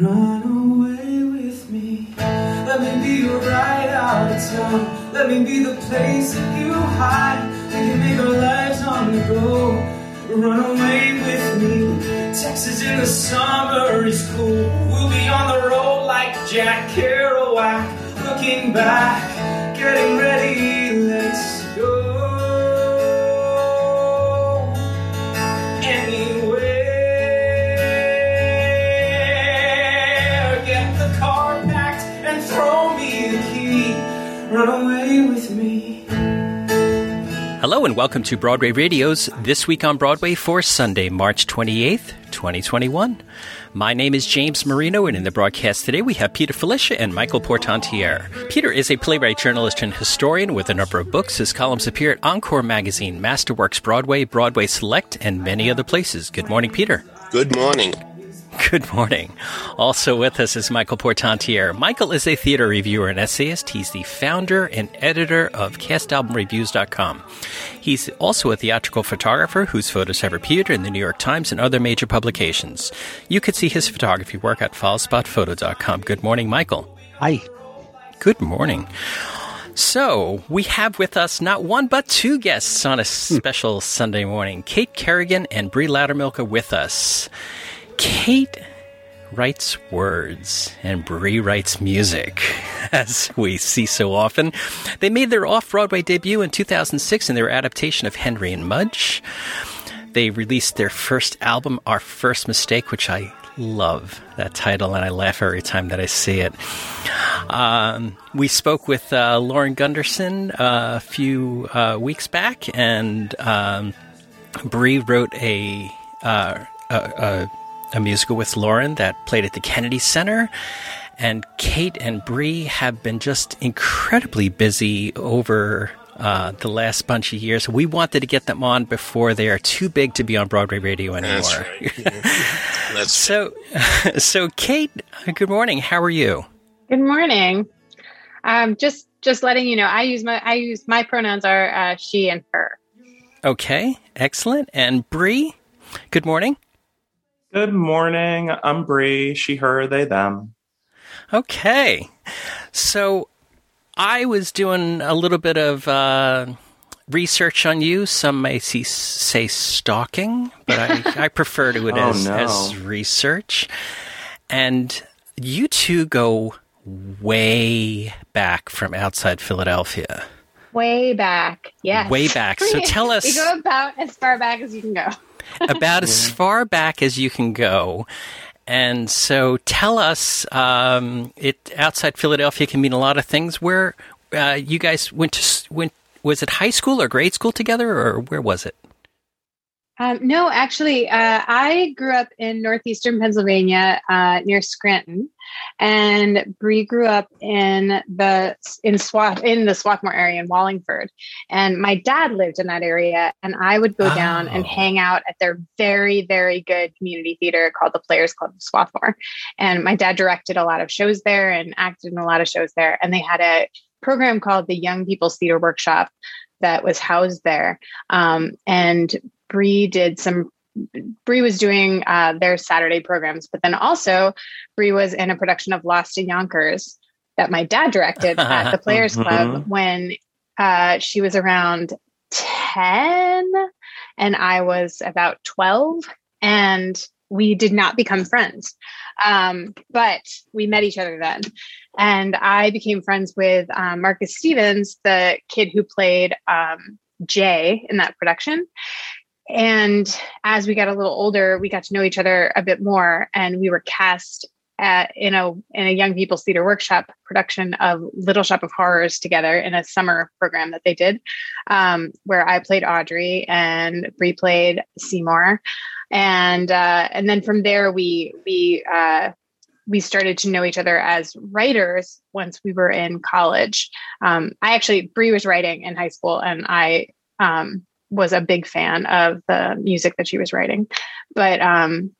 Run away with me. Let me be your ride out of town. Let me be the place that you hide. We can make our lives on the go. Run away with me. Texas in the summer is cool. We'll be on the road like Jack Kerouac. Looking back, getting ready, Run away with me. Hello and welcome to Broadway Radio's This Week on Broadway for Sunday, March 28th, 2021. My name is James Marino, and in the broadcast today we have Peter Filichia and Michael Portantiere. Peter is a playwright, journalist, and historian with a number of books. His columns appear at Encore Magazine, Masterworks Broadway, Broadway Select, and many other places. Good morning, Peter. Good morning. Good morning. Also with us is Michael Portantiere. Michael is a theater reviewer and essayist. He's the founder and editor of CastAlbumReviews.com. He's also a theatrical photographer whose photos have appeared in the New York Times and other major publications. You could see his photography work at FollowSpotPhoto.com. Good morning, Michael. Hi. Good morning. So, we have with us not one but two guests on a hmm. special Sunday morning. Kait Kerrigan and Bree Lowdermilk are with us. Kait writes words and Bree writes music, as we see so often. They made their off Broadway debut in 2006 in their adaptation of Henry and Mudge. They released their first album, Our First Mistake, which I love that title and I laugh every time that I see it. Um, we spoke with uh, Lauren Gunderson uh, a few uh, weeks back, and um, Bree wrote a, uh, a, a a musical with Lauren that played at the Kennedy Center. And Kait and Bree have been just incredibly busy over uh, the last bunch of years. We wanted to get them on before they are too big to be on Broadway radio anymore. That's right. That's so, so Kait, good morning. How are you? Good morning. Um, just just letting you know, I use my I use my pronouns are uh, she and her. Okay, excellent. And Bree, good morning. Good morning. I'm Bree. She, her, they, them. Okay. So I was doing a little bit of uh, research on you. Some may see, say stalking, but I, I prefer to it Oh, as, no. as research. And you two go way back from outside Philadelphia. Way back, yes. Way back. So tell us- we go about as far back as you can go. About as far back as you can go. And so tell us, um, it outside Philadelphia can mean a lot of things. Where uh, you guys went to went was it high school or grade school together, or where was it? Um, no, actually, uh, I grew up in northeastern Pennsylvania uh, near Scranton, and Bree grew up in the in Swath in the Swarthmore area in Wallingford. And my dad lived in that area, and I would go down and Oh. hang out at their very very good community theater called the Players Club of Swarthmore. And my dad directed a lot of shows there and acted in a lot of shows there. And they had a program called the Young People's Theater Workshop that was housed there. Um, and Bree did some. Bree was doing uh, their Saturday programs, but then also Bree was in a production of Lost in Yonkers that my dad directed at the Players Club when uh, she was around ten, and I was about twelve, and we did not become friends, um, but we met each other then, and I became friends with um, Marcus Stevens, the kid who played um, Jay in that production. And as we got a little older, we got to know each other a bit more, and we were cast at, in a in a young people's theater workshop production of Little Shop of Horrors together in a summer program that they did, um, where I played Audrey and Bree played Seymour, and uh, and then from there we we uh, we started to know each other as writers once we were in college. Um, I actually Bree was writing in high school, and I um, was a big fan of the music that she was writing, but um,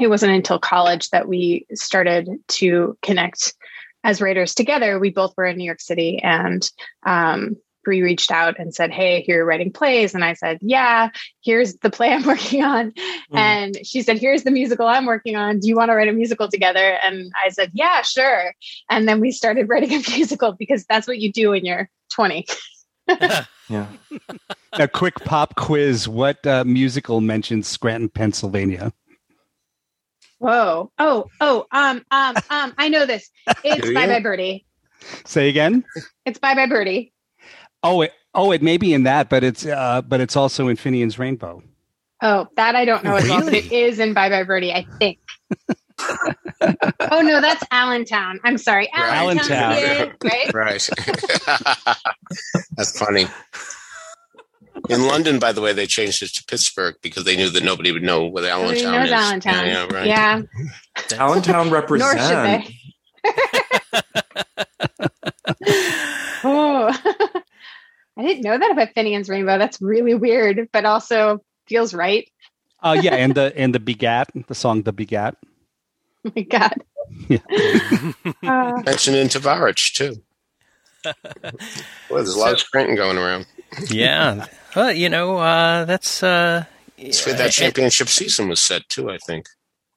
it wasn't until college that we started to connect as writers together. We both were in New York City, and um, Bree reached out and said, Hey, here you're writing plays. And I said, Yeah, here's the play I'm working on. Mm. And she said, Here's the musical I'm working on. Do you want to write a musical together? And I said, Yeah, sure. And then we started writing a musical because that's what you do when you're 20. yeah. A quick pop quiz. What uh, musical mentions Scranton, Pennsylvania? Whoa. Oh, oh, um, um, um, I know this. It's Bye Bye Birdie. Say again? It's Bye Bye Birdie. Oh, it, oh, it may be in that, but it's uh, but it's also in Finian's Rainbow. Oh, that I don't know as well, but it is in Bye Bye Birdie, I think. oh no, that's Allentown. I'm sorry, Allentown. Allentown. right? Right. that's funny. In London, by the way, they changed it to Pittsburgh because they knew that nobody would know what Allentown knows is. Allentown. Yeah, yeah, right. yeah. Allentown represents. oh. I didn't know that about Finian's Rainbow. That's really weird, but also feels right. Oh uh, yeah, and the and the Begat, the song "The Begat." Oh my God. Yeah. uh, Mentioned in Tovarich too. Well, there's a lot so, of Scranton going around. yeah. Well, you know, uh, that's uh, it's where that championship season was set too. I think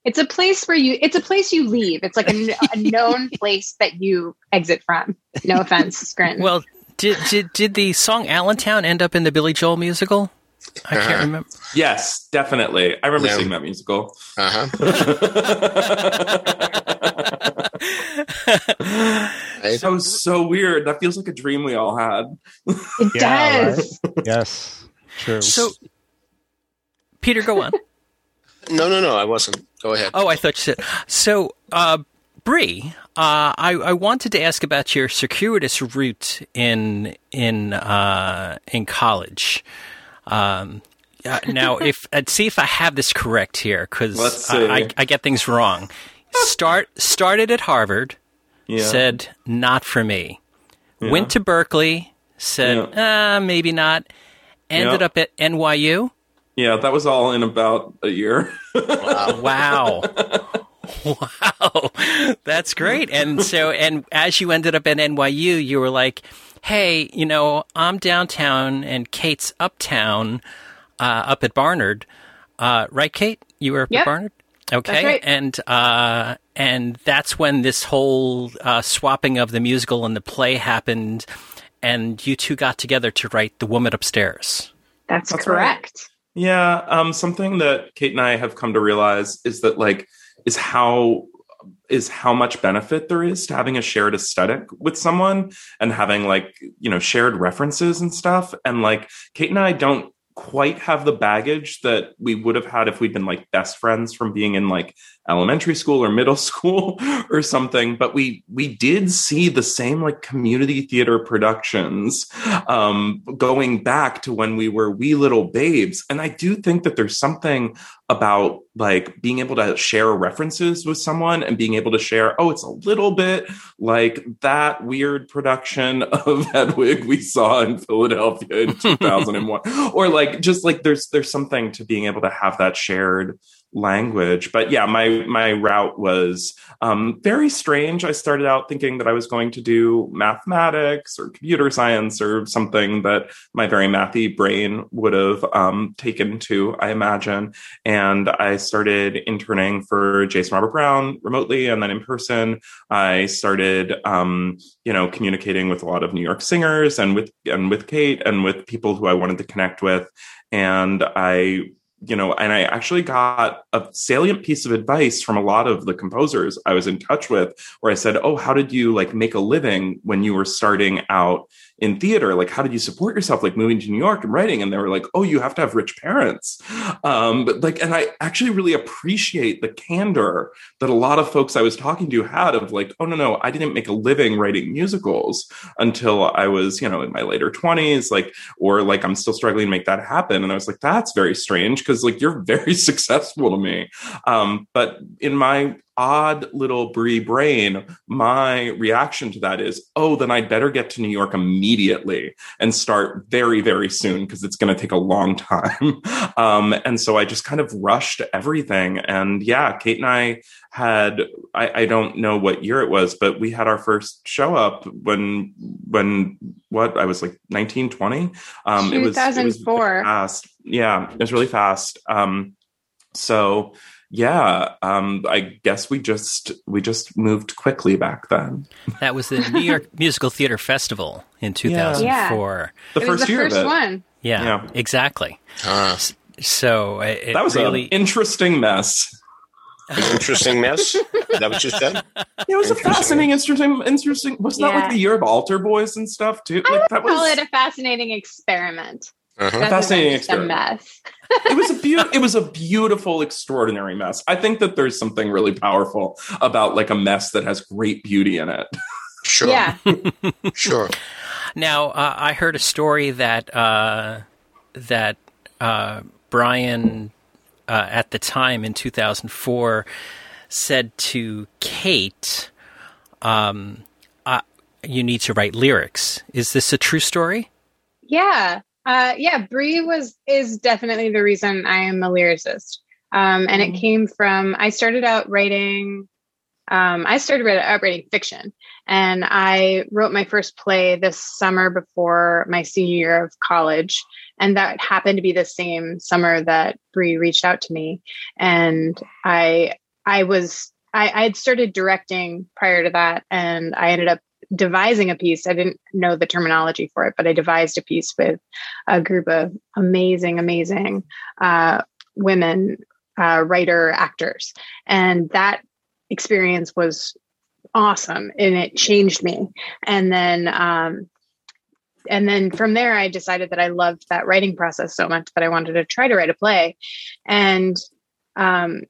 it's a place where you. It's a place you leave. It's like a, a known place that you exit from. No offense, Scranton. Well, did did did the song Allentown end up in the Billy Joel musical? I can't uh-huh. remember. Yes, definitely. I remember yeah. seeing that musical. Uh huh. that was so weird. That feels like a dream we all had. It yeah, does. Right? Yes. True. So, Peter, go on. no, no, no. I wasn't. Go ahead. Oh, I thought you said. So, uh, Bree, uh, I, I, wanted to ask about your circuitous route in in uh, in college. Um, uh, now, if let's see if I have this correct here, because I, I, I, get things wrong. Start started at Harvard, yeah. said not for me. Yeah. Went to Berkeley, said yeah. uh, maybe not. Ended up at NYU. Yeah, that was all in about a year. wow. wow. Wow, that's great. And so, and as you ended up at NYU, you were like, "Hey, you know, I'm downtown and Kait's uptown, uh, up at Barnard, uh, right, Kait? You were up yep. at Barnard." Okay, right. and uh, and that's when this whole uh, swapping of the musical and the play happened, and you two got together to write "The Woman Upstairs." That's, that's correct. Right. Yeah, um, something that Kait and I have come to realize is that like is how is how much benefit there is to having a shared aesthetic with someone and having like you know shared references and stuff. And like kait and i don't quite have the baggage that we would have had if we'd been like best friends from being in like elementary school or middle school or something but we we did see the same like community theater productions um going back to when we were wee little babes. And i do think that there's something about like being able to share references with someone and being able to share oh it's a little bit like that weird production of hedwig we saw in philadelphia in 2001 or like just like there's there's something to being able to have that shared language. But yeah my my route was um, very strange. I started out thinking that i was going to do mathematics or computer science or something that my very mathy brain would have um, taken to i imagine. And i started interning for jason robert brown remotely and then in person. I started um, you know communicating with a lot of new york singers and with and with kait and with people who i wanted to connect with. And i you know, and I actually got a salient piece of advice from a lot of the composers I was in touch with where I said, Oh, how did you like make a living when you were starting out in theater like how did you support yourself? Like moving to new york and writing and they were like oh you have to have rich parents. Um but like and i actually really appreciate the candor that a lot of folks i was talking to had of like oh no no i didn't make a living writing musicals until i was you know in my later 20s like or like i'm still struggling to make that happen. And i was like that's very strange because like you're very successful to me. Um but in my odd little Bree brain, my reaction to that is, oh, then I'd better get to New York immediately and start very, very soon because it's going to take a long time. um, and so I just kind of rushed everything. And yeah, Kait and I had I, I, don't know what year it was, but we had our first show up when when what I was like 19, 20. Um, it was 2004. fast. Yeah, it was really fast. Um, so yeah, um, I guess we just we just moved quickly back then. That was the New York Musical Theater Festival in 2004. Yeah. The it first the year first one. Yeah, yeah. exactly. Uh, so it, that was really an interesting mess. interesting mess. Is that what you said? It was a fascinating, interesting, interesting. Wasn't yeah. that like the year of Altar Boys and stuff too? I like would that call was... it a fascinating experiment. Uh-huh. Fascinating experiment. A mess. It was a beautiful. It was a beautiful, extraordinary mess. I think that there's something really powerful about like a mess that has great beauty in it. Sure. Yeah. sure. Now, uh, I heard a story that uh, that uh, Brian, uh, at the time in 2004, said to Kait, um, uh, "You need to write lyrics." Is this a true story? Yeah, uh, yeah, Bree was is definitely the reason I am a lyricist, um, and mm-hmm. it came from I started out writing. Um, I started out writing fiction, and I wrote my first play this summer before my senior year of college, and that happened to be the same summer that Bree reached out to me, and I I was I, I had started directing prior to that, and I ended up devising a piece. I didn't know the terminology for it, but I devised a piece with a group of amazing, amazing uh, women uh, writer actors, and that experience was awesome, and it changed me. And then. Um, and then from there, I decided that I loved that writing process so much that I wanted to try to write a play. And um,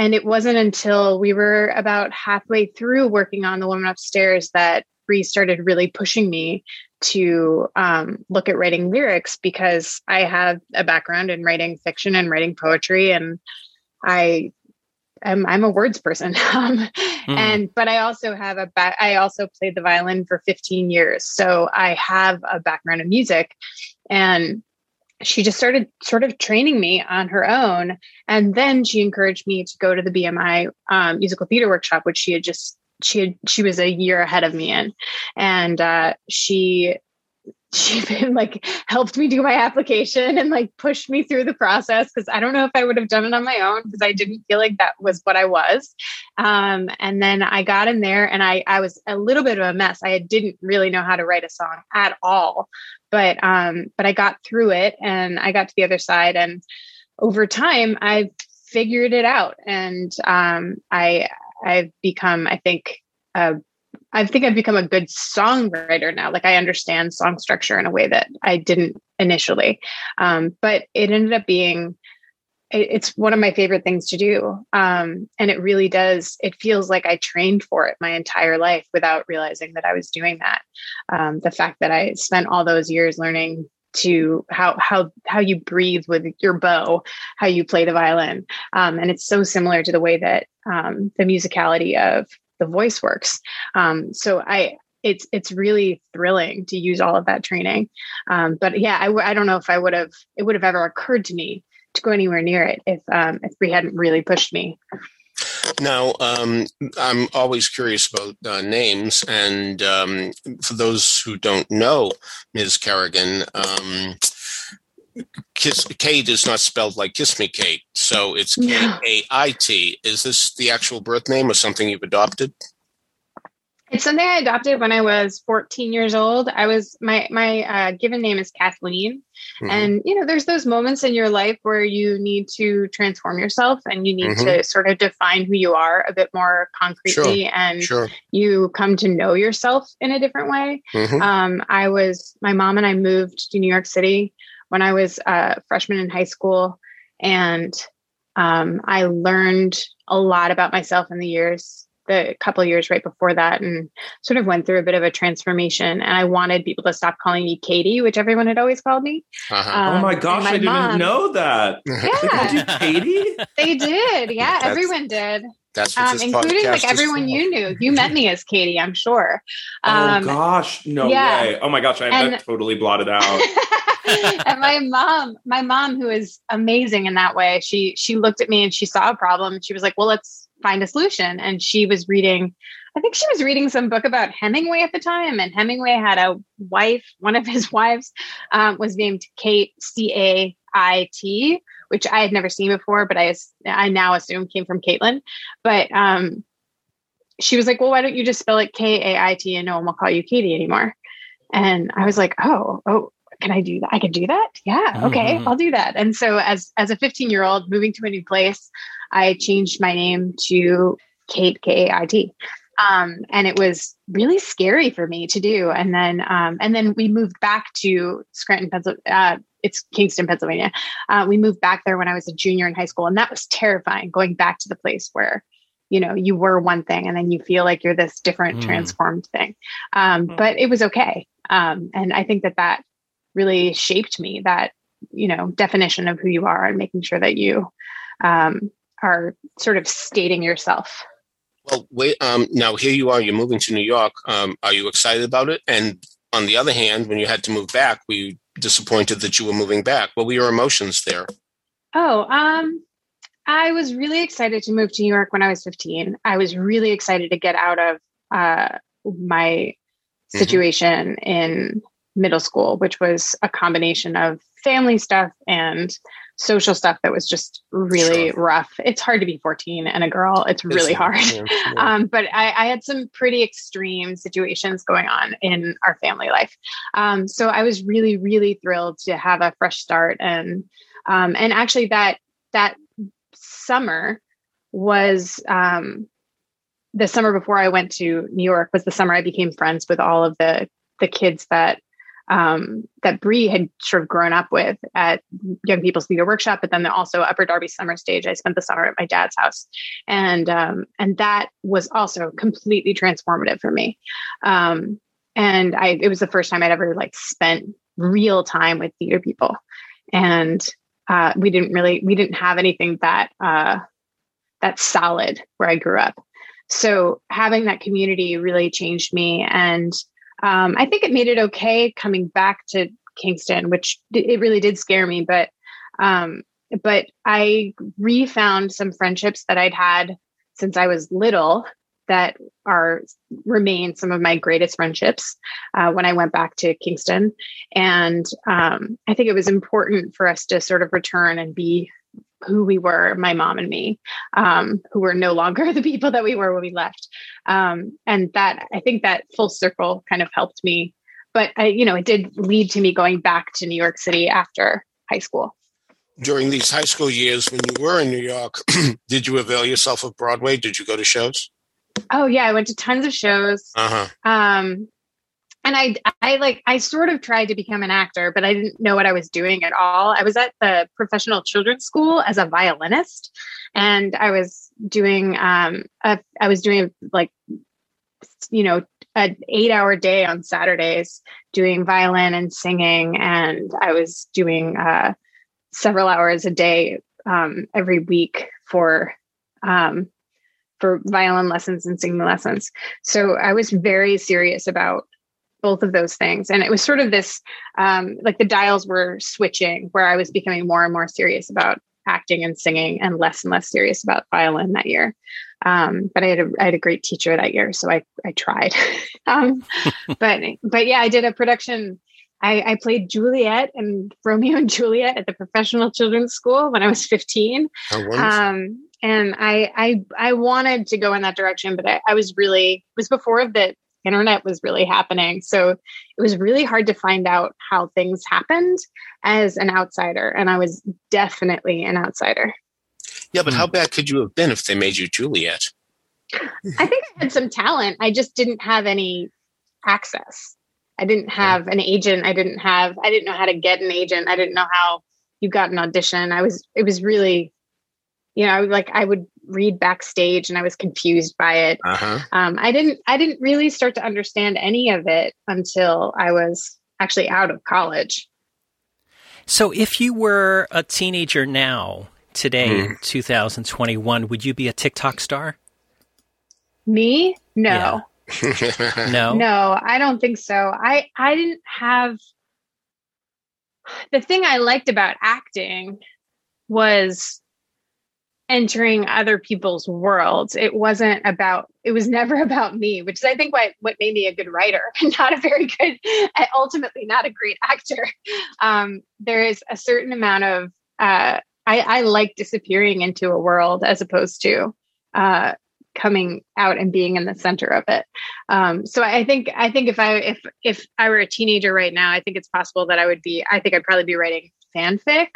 and it wasn't until we were about halfway through working on The Woman Upstairs that Bree started really pushing me to um, look at writing lyrics because I have a background in writing fiction and writing poetry, and I am I'm a words person. um, mm. And but I also have a back. I also played the violin for 15 years, so I have a background in music, and she just started sort of training me on her own. And then she encouraged me to go to the BMI um, musical theater workshop, which she had just, she had, she was a year ahead of me in. And uh, she she been like helped me do my application and like pushed me through the process because I don't know if I would have done it on my own because I didn't feel like that was what I was. Um, and then I got in there and I I was a little bit of a mess. I didn't really know how to write a song at all, but um, but I got through it and I got to the other side and over time I've figured it out and um, I I've become I think a I think I've become a good songwriter now. Like I understand song structure in a way that I didn't initially. Um, but it ended up being, it, it's one of my favorite things to do. Um, and it really does, it feels like I trained for it my entire life without realizing that I was doing that. Um, the fact that I spent all those years learning to how how how you breathe with your bow, how you play the violin, um, and it's so similar to the way that um, the musicality of the voice works. Um, so I, it's it's really thrilling to use all of that training. Um, but yeah, I w- I don't know if I would have it would have ever occurred to me to go anywhere near it if um, if Bree hadn't really pushed me. Now, um, I'm always curious about uh, names, and um, for those who don't know Ms. Kerrigan, um, Kiss, Kait is not spelled like Kiss Me Kate, so it's K A I T. Is this the actual birth name or something you've adopted? It's something I adopted when I was 14 years old. I was my my uh, given name is Kathleen, mm-hmm. and you know, there's those moments in your life where you need to transform yourself and you need mm-hmm. to sort of define who you are a bit more concretely, sure. and sure. you come to know yourself in a different way. Mm-hmm. Um, I was my mom and I moved to New York City when I was a freshman in high school, and um, I learned a lot about myself in the years, the couple years right before that, and sort of went through a bit of a transformation. And I wanted people to stop calling me Katie, which everyone had always called me. Uh-huh. Um, oh my gosh, my I mom, didn't know that. Yeah, they Katie. They did. Yeah, everyone did. That's what um, this including like everyone you knew. You met me as Katie, I'm sure. oh Um, gosh, no yeah. way! Oh my gosh, I have And- that totally blotted out. and my mom, my mom, who is amazing in that way, she she looked at me and she saw a problem. She was like, "Well, let's find a solution." And she was reading, I think she was reading some book about Hemingway at the time. And Hemingway had a wife. One of his wives um, was named Kate C A I T, which I had never seen before, but I I now assume came from Caitlin. But um, she was like, "Well, why don't you just spell it K A I T and no one will call you Katie anymore?" And I was like, "Oh, oh." can I do that? I can do that. Yeah. Okay. Mhm. I'll do that. And so as, as a 15 year old moving to a new place, I changed my name to Kait, K-A-I-T. Um, and it was really scary for me to do. And then, um, and then we moved back to Scranton, Pennsylvania. Uh, it's Kingston, Pennsylvania. Uh, we moved back there when I was a junior in high school. And that was terrifying going back to the place where, you know, you were one thing and then you feel like you're this different Mm. transformed thing. Um, Mm. but it was okay. Um, and I think that that really shaped me that you know definition of who you are and making sure that you um, are sort of stating yourself Well, wait. Um, now here you are. You're moving to New York. Um, are you excited about it? And on the other hand, when you had to move back, were you disappointed that you were moving back? What were your emotions there? oh um i was really excited to move to new york when i was 15 i was really excited to get out of uh, my Mhm. situation in middle school which was a combination of family stuff and social stuff that was just really Sure. rough it's hard to be 14 and a girl it's really It's- hard yeah, yeah. um, but I, I had some pretty extreme situations going on in our family life. Um, so I was really, really thrilled to have a fresh start, and um, and actually that that summer was um, the summer before I went to New York was the summer I became friends with all of the the kids that um, that Bree had sort of grown up with at Young People's Theater Workshop, but then also Upper Darby Summer Stage. I spent the summer at my dad's house, and um, and that was also completely transformative for me. Um, and I, it was the first time I'd ever like spent real time with theater people, and uh, we didn't really we didn't have anything that uh, that solid where I grew up. So having that community really changed me, and um, I think it made it okay coming back to Kingston, which it really did scare me, but um, but I refound some friendships that I'd had since I was little that are remain some of my greatest friendships uh, when I went back to Kingston, and um, I think it was important for us to sort of return and be who we were, my mom and me, um, who were no longer the people that we were when we left. Um, and that I think that full circle kind of helped me. But I, you know, it did lead to me going back to New York City after high school. During these high school years, when you were in New York, did you avail yourself of Broadway? Did you go to shows? Oh yeah, I went to tons of shows. Uh huh. Um, and I, I like, I sort of tried to become an actor, but I didn't know what I was doing at all. I was at the professional children's school as a violinist, and I was doing, um, a, I was doing like, you know, an eight-hour day on Saturdays doing violin and singing, and I was doing uh, several hours a day um, every week for um, for violin lessons and singing lessons. So I was very serious about both of those things. And it was sort of this um, like the dials were switching where I was becoming more and more serious about acting and singing and less and less serious about violin that year. Um, but I had a I had a great teacher that year, so I I tried. um, but but yeah, I did a production. I, I played Juliet and Romeo and Juliet at the professional children's school when I was 15 um and i i i wanted to go in that direction but i, I was really it was before the internet was really happening. So it was really hard to find out how things happened as an outsider and i was definitely an outsider. Yeah, but Hmm. how bad could you have been if they made you Juliet? i think i had some talent i just didn't have any access. I didn't have an agent i didn't have i didn't know how to get an agent i didn't know how you got an audition. I was it was really you know like i would read backstage and i was confused by it Uh huh. um, i didn't i didn't really start to understand any of it until i was actually out of college So, if you were a teenager now today, mm. 2021, would you be a TikTok star? Me? No. Yeah. no. No, I don't think so. I I didn't have the thing I liked about acting was entering other people's worlds. It wasn't about, it was never about me, which is, I think, what, what made me a good writer and not a very good, ultimately not a great actor. Um, there is a certain amount of, uh, I, I, like disappearing into a world as opposed to uh, coming out and being in the center of it. Um, so I think I think if I if if I were a teenager right now, I think it's possible that I would be. I think I'd probably be writing fanfic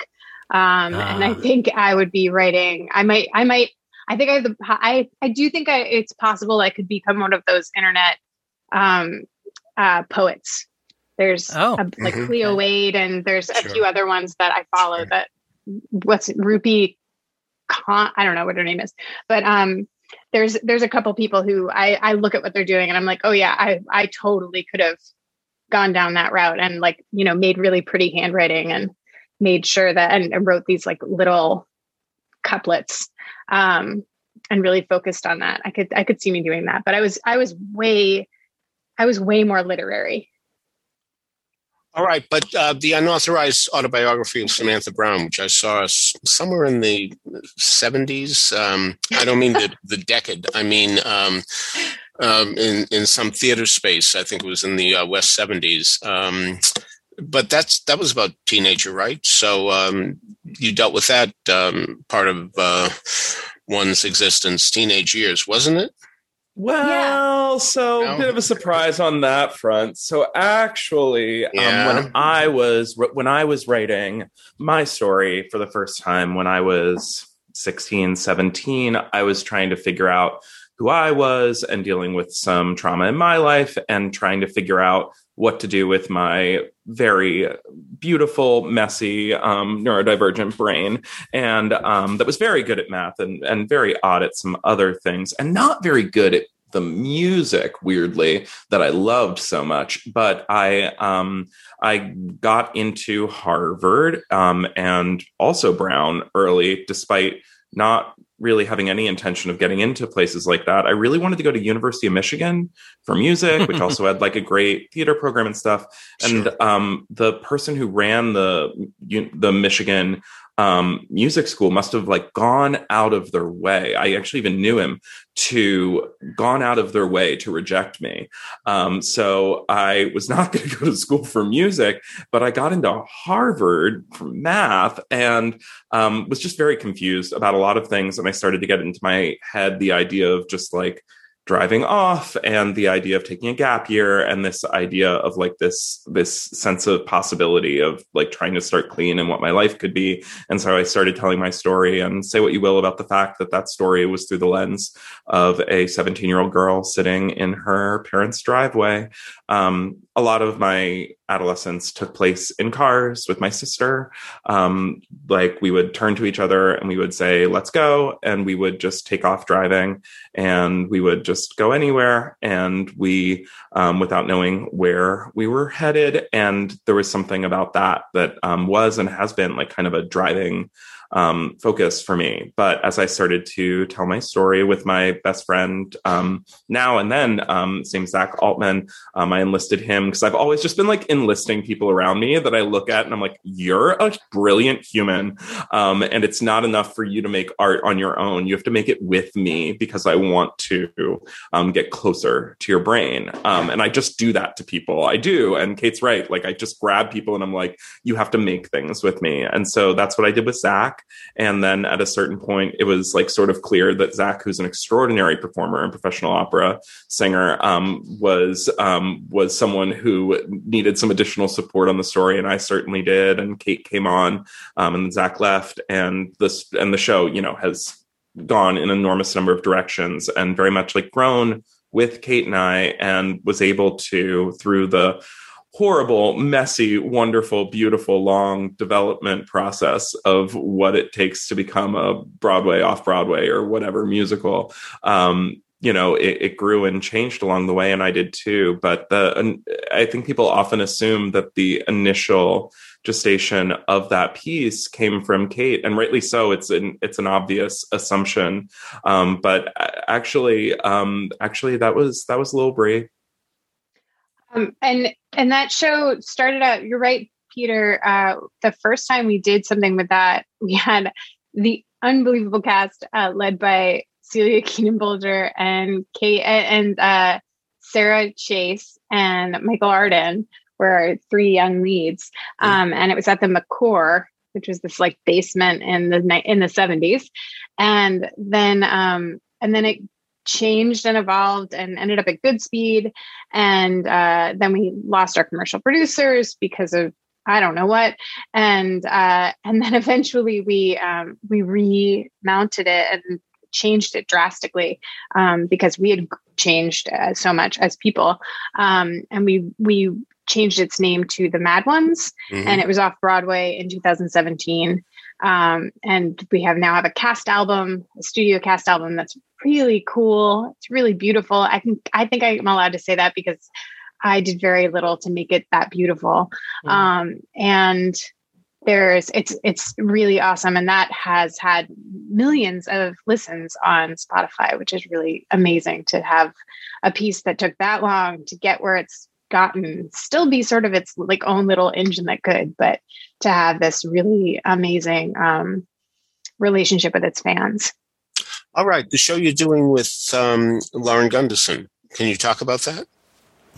um, and I ah. think I would be writing. I might. I might. I think I. The, I. I do think I, it's possible I could become one of those internet um, uh, poets. There's oh. a, like mm-hmm. Cleo Wade, and there's a few other ones that I follow. Sure. That what's it, Rupi? Con, I don't know what her name is, but um, there's there's a couple people who I I look at what they're doing, and I'm like, oh yeah, I I totally could have gone down that route and like you know made really pretty handwriting and made sure that and, and wrote these like little couplets um, and really focused on that. I could I could see me doing that, but I was I was way I was way more literary. All right, but uh, the unauthorized autobiography of Samantha Brown, which I saw somewhere in the seventies. Um, I don't mean the the decade. I mean um, um, in in some theater space. I think it was in the uh, West seventies. But that's that was about teenager, right? So um, you dealt with that um, part of uh, one's existence, teenage years, wasn't it? Well, yeah. so a no. bit of a surprise on that front. So actually, yeah. um, when I was when I was writing my story for the first time when I was 16, 17, I was trying to figure out who I was and dealing with some trauma in my life and trying to figure out what to do with my very beautiful, messy, um, neurodivergent brain, and um, that was very good at math and, and very odd at some other things, and not very good at the music weirdly that I loved so much. But I um, I got into Harvard um, and also Brown early, despite not really having any intention of getting into places like that. I really wanted to go to University of Michigan for music, which also had like a great theater program and stuff. And sure. um, the person who ran the the Michigan um, music school must have like gone out of their way. I actually even knew him to gone out of their way to reject me. Um, so I was not going to go to school for music, but I got into Harvard for math and um, was just very confused about a lot of things. And I started to get into my head the idea of just like driving off and the idea of taking a gap year and this idea of like this this sense of possibility of like trying to start clean and what my life could be. And so i started telling my story and say what you will about the fact that that story was through the lens of a 17 year old girl sitting in her parents driveway um, a lot of my adolescence took place in cars with my sister. Um, like we would turn to each other and we would say, let's go. And we would just take off driving and we would just go anywhere. And we, um, without knowing where we were headed. And there was something about that that um, was and has been like kind of a driving um, focus for me. But as I started to tell my story with my best friend um, now and then, um, same Zach Altman, um, I enlisted him because I've always just been like enlisting people around me that I look at and I'm like, you're a brilliant human. Um, and it's not enough for you to make art on your own. You have to make it with me because I want to um, get closer to your brain. and I just do that to people. I do. And Kait's right. Like I just grab people and I'm like, you have to make things with me. And so that's what I did with Zach. And then at a certain point, it was like sort of clear that Zach, who's an extraordinary performer and professional opera singer, um, was um, was someone who needed some additional support on the story, and I certainly did. And Kait came on, um, and Zach left, and this and the show, you know, has gone in an enormous number of directions and very much like grown with Kait and I, and was able to through the horrible, messy, wonderful, beautiful, long development process of what it takes to become a Broadway, off Broadway, or whatever musical. Um, you know it, it, grew and changed along the way and i did too but the i think people often assume that the initial gestation of that piece came from kait and rightly so it's an it's an obvious assumption um, but actually um, actually that was that was little bree um, and and that show started out you're right peter uh, the first time we did something with that we had the unbelievable cast uh, led by Celia Keenan Bolger and Kate and uh, Sarah Chase and Michael Arden were our three young leads. Um, and it was at the McCore, which was this like basement in the in the seventies. And then um, and then it changed and evolved and ended up at Goodspeed. And uh, then we lost our commercial producers because of I don't know what, and uh, and then eventually we um, we remounted it and changed it drastically um, because we had changed uh, so much as people, um, and we we changed its name to the Mad Ones, mm-hmm. and it was off Broadway in 2017. Um, and we have now have a cast album, a studio cast album that's really cool. It's really beautiful. I can I think I'm allowed to say that because I did very little to make it that beautiful. Mm-hmm. Um, and there's it's it's really awesome and that has had millions of listens on spotify which is really amazing to have a piece that took that long to get where it's gotten still be sort of its like own little engine that could but to have this really amazing um, relationship with its fans all right the show you're doing with um, lauren gunderson can you talk about that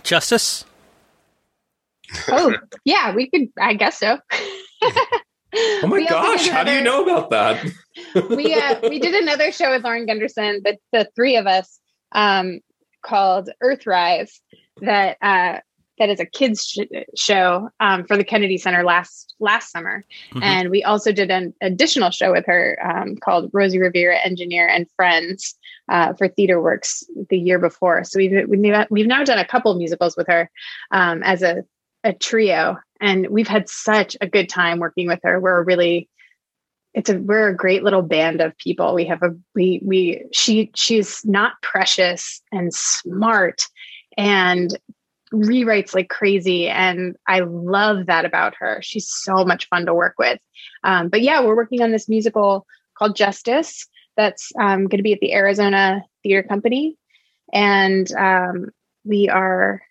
justice oh yeah we could i guess so oh my gosh, how do you know about that? we uh, we did another show with Lauren Gunderson, the the three of us, um, called Earthrise. That uh, that is a kids sh- show um, for the Kennedy Center last last summer, mm-hmm. and we also did an additional show with her um, called Rosie Revere Engineer and Friends uh, for Theater Works the year before. So we've we've now done a couple musicals with her um, as a a trio. And we've had such a good time working with her. We're really it's a we're a great little band of people. We have a we we she she's not precious and smart. And rewrites like crazy and i love that about her. She's so much fun to work with. Um, but yeah we're working on this musical called justice that's um, going to be at the arizona theater company. And um, we are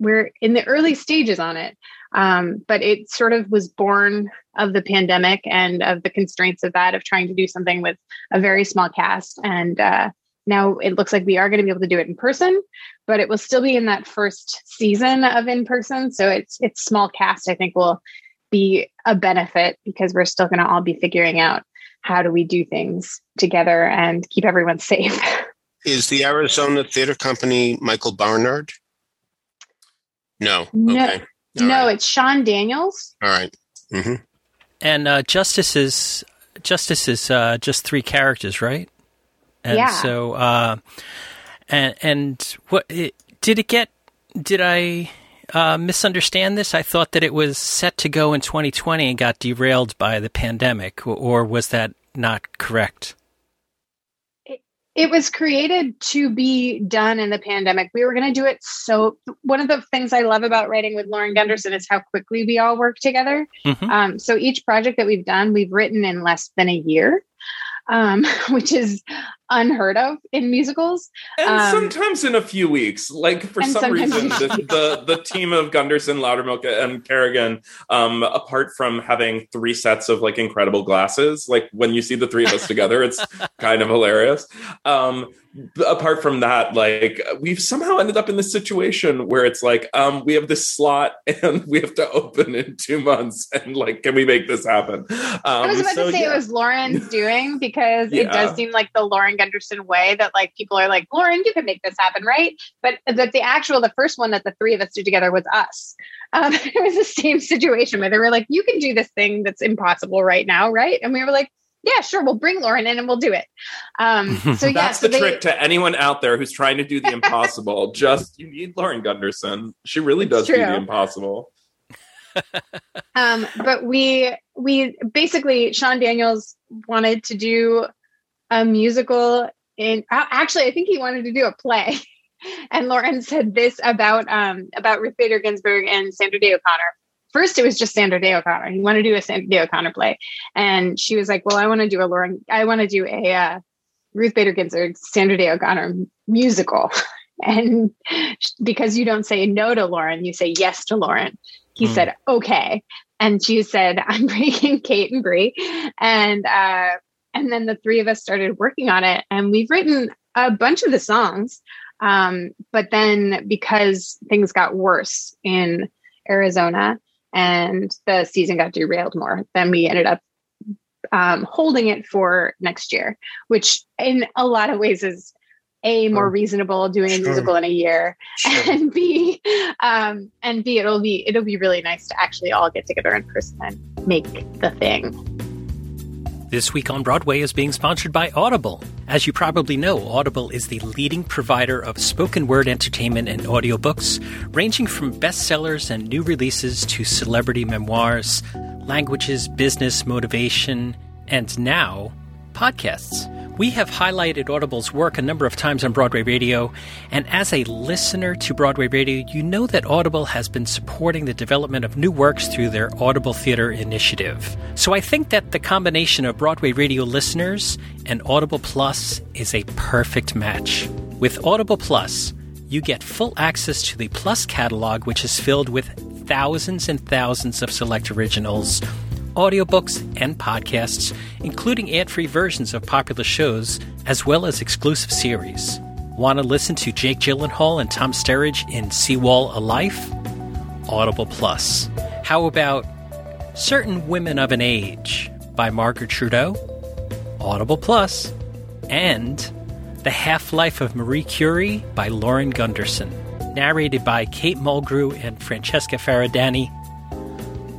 we're in the early stages on it. Um, but it sort of was born of the pandemic and of the constraints of that, of trying to do something with a very small cast. And uh, now it looks like we are going to be able to do it in person, but it will still be in that first season of in person. So it's it's small cast. I think will be a benefit because we're still going to all be figuring out how do we do things together and keep everyone safe. Is the Arizona Theater Company Michael Barnard? No. No. Okay. No, right. it's Sean Daniels. All right. mm-hmm. And uh, Justice is Justice is uh, just three characters, right? And yeah. So, uh, and and what it, did it get? Did I uh, misunderstand this? I thought that it was set to go in 2020 and got derailed by the pandemic, or was that not correct? it was created to be done in the pandemic. We were going to do it. So, one of the things I love about writing with Lauren Gunderson is how quickly we all work together. Mm-hmm. Um, so, each project that we've done, we've written in less than a year um, which is unheard of in musicals. And um, sometimes in a few weeks, like for some reason, the, the, the team of Gunderson, Lowdermilk, and Kerrigan, um, apart from having three sets of like incredible glasses, like when you see the three of us together, it's kind of hilarious. Um, apart from that, like we've somehow ended up in this situation where it's like, um, we have this slot and we have to open in two months, and like, can we make this happen? Um, I was about so, to say yeah. it was Lauren's doing because yeah. it does seem like the Lauren Gunderson way that like people are like, Lauren, you can make this happen, right? But that the actual, the first one that the three of us did together was us. Um, it was the same situation where they were like, you can do this thing that's impossible right now, right? And we were like, yeah, sure, we'll bring Lauren in and we'll do it. Um, so yeah, that's so the they, trick to anyone out there who's trying to do the impossible. Just you need Lauren Gunderson. She really does do the impossible. um, but we we basically Sean Daniels wanted to do a musical in actually, I think he wanted to do a play. and Lauren said this about um, about Ruth Bader Ginsburg and Sandra Day O'Connor. First, it was just Sandra Day O'Connor. He wanted to do a Sandra Day O'Connor play, and she was like, "Well, I want to do a Lauren. I want to do a uh, Ruth Bader Ginsburg, Sandra Day O'Connor musical." and because you don't say no to Lauren, you say yes to Lauren. He mm. said, "Okay," and she said, "I'm bringing Kait and Bree," and uh, and then the three of us started working on it, and we've written a bunch of the songs. Um, but then because things got worse in Arizona and the season got derailed more, then we ended up um, holding it for next year, which in a lot of ways is a more reasonable doing a musical in a year sure. and b um, and b it'll be it'll be really nice to actually all get together in person and make the thing this week on Broadway is being sponsored by Audible. As you probably know, Audible is the leading provider of spoken word entertainment and audiobooks, ranging from bestsellers and new releases to celebrity memoirs, languages, business, motivation, and now podcasts. We have highlighted Audible's work a number of times on Broadway Radio, and as a listener to Broadway Radio, you know that Audible has been supporting the development of new works through their Audible Theater initiative. So I think that the combination of Broadway Radio listeners and Audible Plus is a perfect match. With Audible Plus, you get full access to the Plus catalog, which is filled with thousands and thousands of select originals audiobooks, and podcasts, including ad free versions of popular shows, as well as exclusive series. Want to listen to Jake Gyllenhaal and Tom Sturridge in Seawall a Life? Audible Plus. How about Certain Women of an Age by Margaret Trudeau? Audible Plus. And The Half Life of Marie Curie by Lauren Gunderson. Narrated by Kate Mulgrew and Francesca Faridany.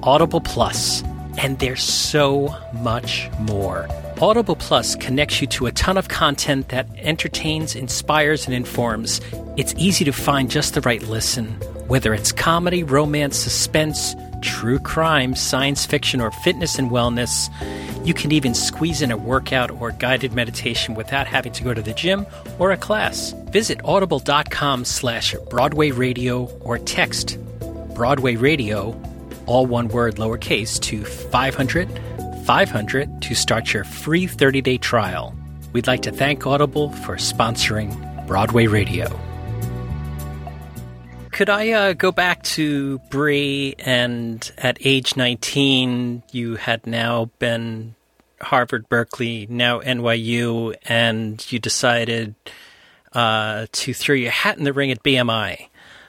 Audible Plus and there's so much more. Audible Plus connects you to a ton of content that entertains, inspires, and informs. It's easy to find just the right listen, whether it's comedy, romance, suspense, true crime, science fiction, or fitness and wellness. You can even squeeze in a workout or guided meditation without having to go to the gym or a class. Visit audible.com slash Broadway Radio or text Broadway Radio all one word lowercase, to 500 500 to start your free 30 day trial. We'd like to thank Audible for sponsoring Broadway Radio. Could I uh, go back to Bree? And at age 19, you had now been Harvard, Berkeley, now NYU, and you decided uh, to throw your hat in the ring at BMI.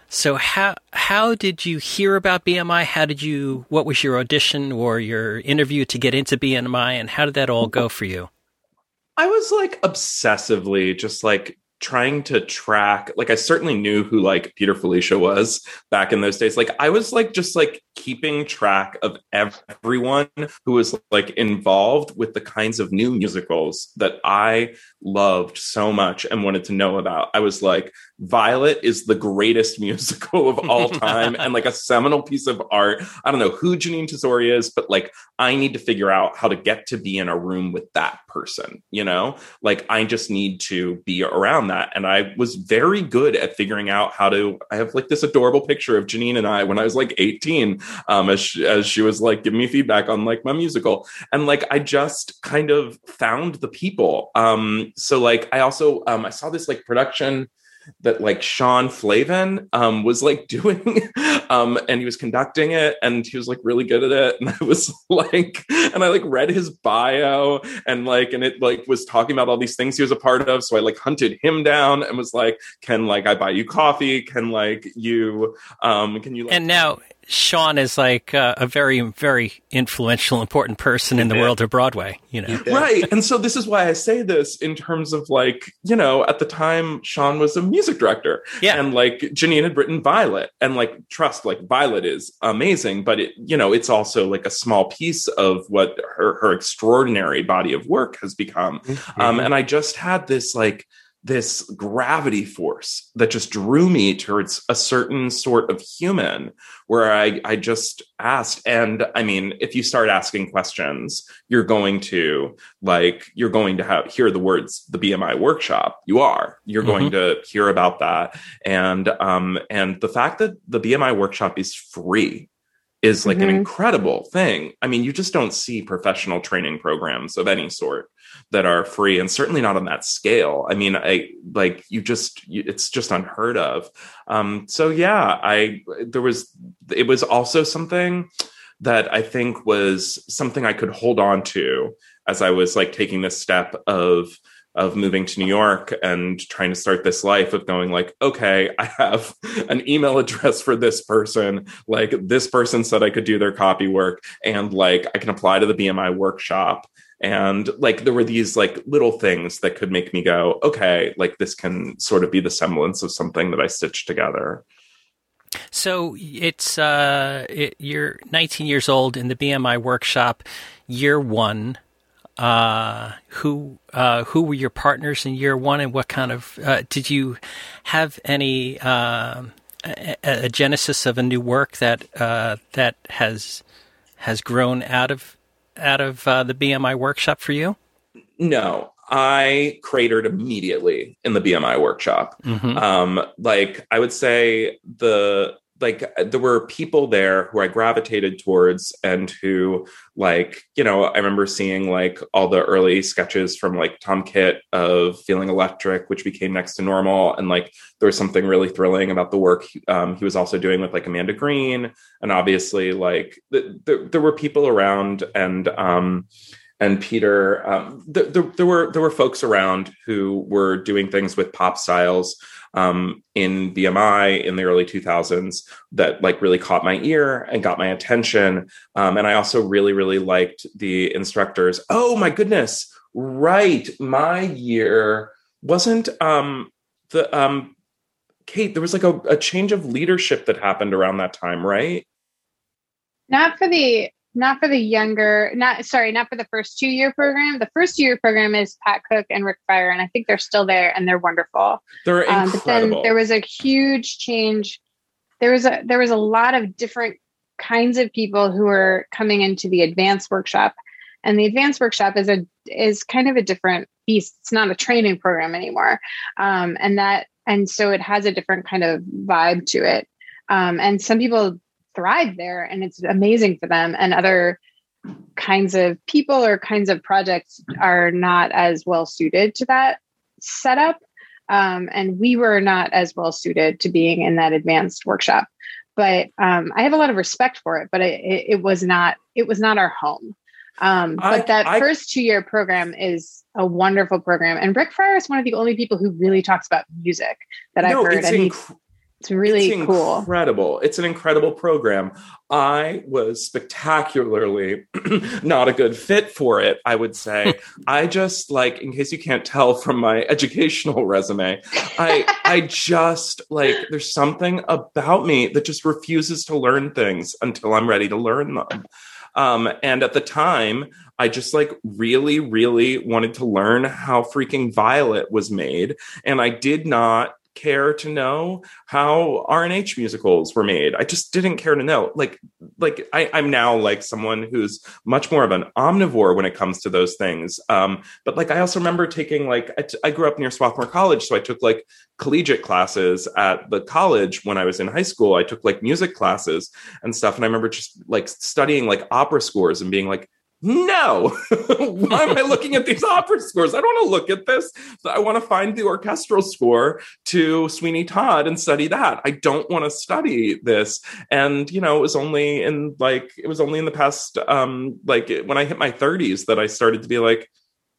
So how how did you hear about BMI? How did you what was your audition or your interview to get into BMI and how did that all go for you? I was like obsessively just like trying to track like I certainly knew who like Peter Filichia was back in those days. Like I was like just like keeping track of everyone who was like involved with the kinds of new musicals that I loved so much and wanted to know about. I was like Violet is the greatest musical of all time and like a seminal piece of art. I don't know who Jeanine Tesori is, but like I need to figure out how to get to be in a room with that person, you know? Like I just need to be around that. And I was very good at figuring out how to I have like this adorable picture of Jeanine and I when I was like 18 um as she, as she was like give me feedback on like my musical. And like I just kind of found the people. Um so like I also um I saw this like production that like Sean Flavin um, was like doing, um, and he was conducting it, and he was like really good at it. And I was like, and I like read his bio, and like, and it like was talking about all these things he was a part of. So I like hunted him down and was like, can like I buy you coffee? Can like you, um, can you? Like- and now Sean is like uh, a very, very influential, important person in the yeah. world of Broadway, you know? Yeah. Right. And so this is why I say this in terms of like, you know, at the time, Sean was a music director. Yeah. And like Jeanine had written Violet. And like, trust, like Violet is amazing, but it, you know, it's also like a small piece of what her, her extraordinary body of work has become. Mm-hmm. Um, and I just had this like, this gravity force that just drew me towards a certain sort of human where I, I just asked. And I mean, if you start asking questions, you're going to like, you're going to have hear the words, the BMI workshop. You are, you're mm-hmm. going to hear about that. And, um, and the fact that the BMI workshop is free is like mm-hmm. an incredible thing. I mean, you just don't see professional training programs of any sort that are free and certainly not on that scale. I mean, I like you just you, it's just unheard of. Um so yeah, I there was it was also something that I think was something I could hold on to as I was like taking this step of of moving to New York and trying to start this life of going like, okay, I have an email address for this person. Like this person said I could do their copy work and like I can apply to the BMI workshop. And like there were these like little things that could make me go, okay, like this can sort of be the semblance of something that I stitched together. So it's uh, it, you're 19 years old in the BMI workshop, year one uh, who uh, who were your partners in year one, and what kind of uh, did you have any uh, a, a, genesis of a new work that uh, that has has grown out of out of uh, the BMI workshop for you? No, I cratered immediately in the BMI workshop. Mm-hmm. Um, like I would say the like there were people there who I gravitated towards and who like you know I remember seeing like all the early sketches from like Tom Kitt of Feeling Electric which became Next to Normal. And like there was something really thrilling about the work um, he was also doing with like Amanda Green. And obviously like the, the, there were people around and um and Peter um, the, the, there were there were folks around who were doing things with pop styles um, in BMI in the early 2000s that like really caught my ear and got my attention. Um, and I also really, really liked the instructors. Oh my goodness. Right. My year wasn't um, the um, Kait, there was like a, a change of leadership that happened around that time, right? Not for the not for the younger not sorry not for the first two year program. The first year program is pat cook and Rick Freyer, and i think they're still there and they're wonderful. They're incredible. Um, but then there was a huge change. There was a there was a lot of different kinds of people who were coming into the advanced workshop and the advanced workshop is a is kind of a different beast. It's not a training program anymore. Um, and that and so it has a different kind of vibe to it. Um, and some people thrive there and it's amazing for them. And other kinds of people or kinds of projects are not as well suited to that setup. Um, and we were not as well suited to being in that advanced workshop. But um, i have a lot of respect for it but it, it was not it was not our home. Um, but I, that I, first two year program is a wonderful program. And Rick Freyer is one of the only people who really talks about music that no, i've heard and inc- it's really it's cool. Incredible. It's an incredible program. I was spectacularly not a good fit for it, I would say. I just like in case you can't tell from my educational resume, I I just like there's something about me that just refuses to learn things until I'm ready to learn them. Um, and at the time, I just like really, really wanted to learn how freaking Violet was made. And I did not care to know how R&H musicals were made. I just didn't care to know. Like, like I, am now like someone who's much more of an omnivore when it comes to those things. Um, but like, I also remember taking like, I, t- I grew up near Swarthmore College, so I took like collegiate classes at the college when I was in high school. I took like music classes and stuff. And I remember just like studying like opera scores and being like, no. Why am i looking at these opera scores? I don't want to look at this. I want to find the orchestral score to sweeney todd and study that. I don't want to study this. And you know it was only in like it was only in the past um like when i hit my 30s that i started to be like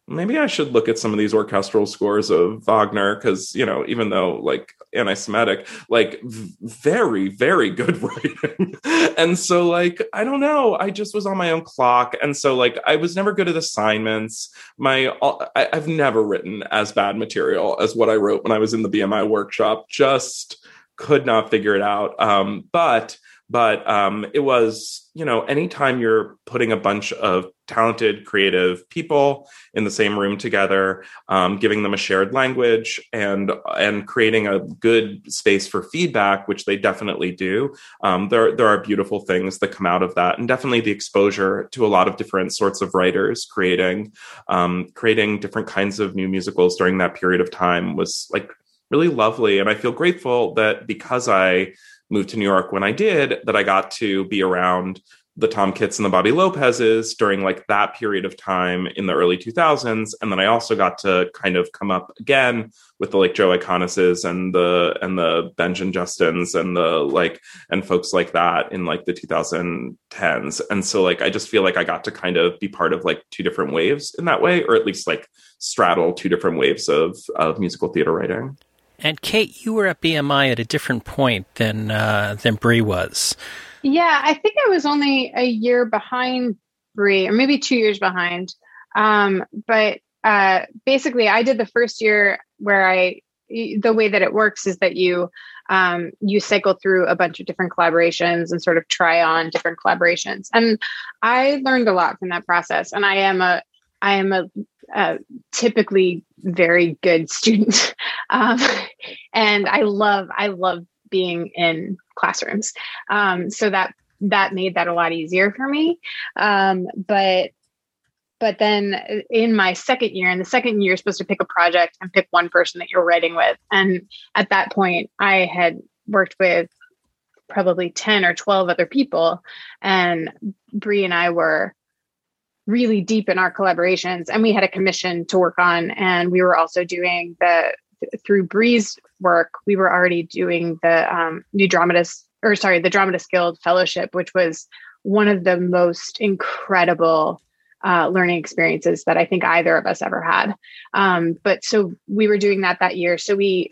maybe I should look at some of these orchestral scores of Wagner because you know even though like anti-Semitic, like very very good writing, and so like I don't know, I just was on my own clock, and so like I was never good at assignments. My I, I've never written as bad material as what I wrote when I was in the BMI workshop. Just could not figure it out. Um, but but um, it was you know anytime you're putting a bunch of talented creative people in the same room together um, giving them a shared language and and creating a good space for feedback which they definitely do um, there there are beautiful things that come out of that. And definitely the exposure to a lot of different sorts of writers creating um, creating different kinds of new musicals during that period of time was like really lovely. And i feel grateful that because i moved to New York when I did that I got to be around the Tom Kitts and the Bobby Lopez's during like that period of time in the early 2000s. And then I also got to kind of come up again with the like Joe Iconises and the and the Benjamin Justins and the like and folks like that in like the 2010s. And so like I just feel like I got to kind of be part of like two different waves in that way, or at least like straddle two different waves of of musical theater writing. And Kait, you were at BMI at a different point than uh, than Bree was. Yeah, I think I was only a year behind Bree, or maybe two years behind. Um, but uh, basically, I did the first year where I. The way that it works is that you um, you cycle through a bunch of different collaborations and sort of try on different collaborations, and I learned a lot from that process. And I am a I am a, a typically very good student, um, and I love I love being in classrooms. Um, so that that made that a lot easier for me. Um, but but then in my second year, in the second year, you're supposed to pick a project and pick one person that you're writing with. And at that point, I had worked with probably 10 or 12 other people. And Bree and I were really deep in our collaborations and we had a commission to work on and we were also doing the through Bree's work we were already doing the um, new dramatist or sorry the dramatist guild fellowship which was one of the most incredible uh, learning experiences that i think either of us ever had. Um, but so we were doing that that year. So we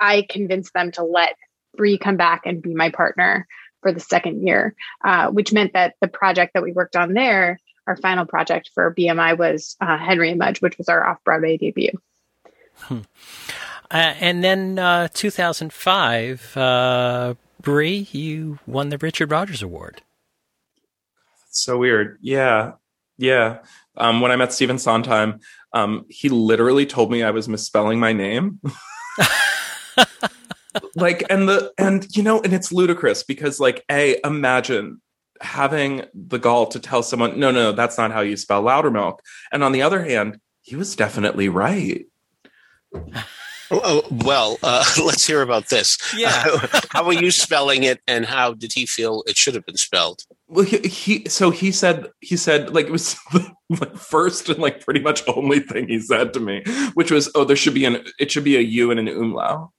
i convinced them to let Bree come back and be my partner for the second year uh, which meant that the project that we worked on there our final project for BMI was uh, Henry and Mudge, which was our off Broadway debut. Hmm. Uh, and then uh, 2005, uh, Bree, you won the Richard Rodgers Award. so weird. Yeah. Yeah. Um, when I met Stephen Sondheim, um, he literally told me I was misspelling my name. like, and the, and, you know, and it's ludicrous because, like, A, imagine having the gall to tell someone, no, no, that's not how you spell Loudermilk. And on the other hand, he was definitely right. Oh, oh, well, uh, let's hear about this. Yeah. Uh, how were you spelling it, and how did he feel it should have been spelled? Well, he, he so he said he said like it was the like first and like pretty much only thing he said to me, which was, "Oh, there should be an it should be a U and an umlaut."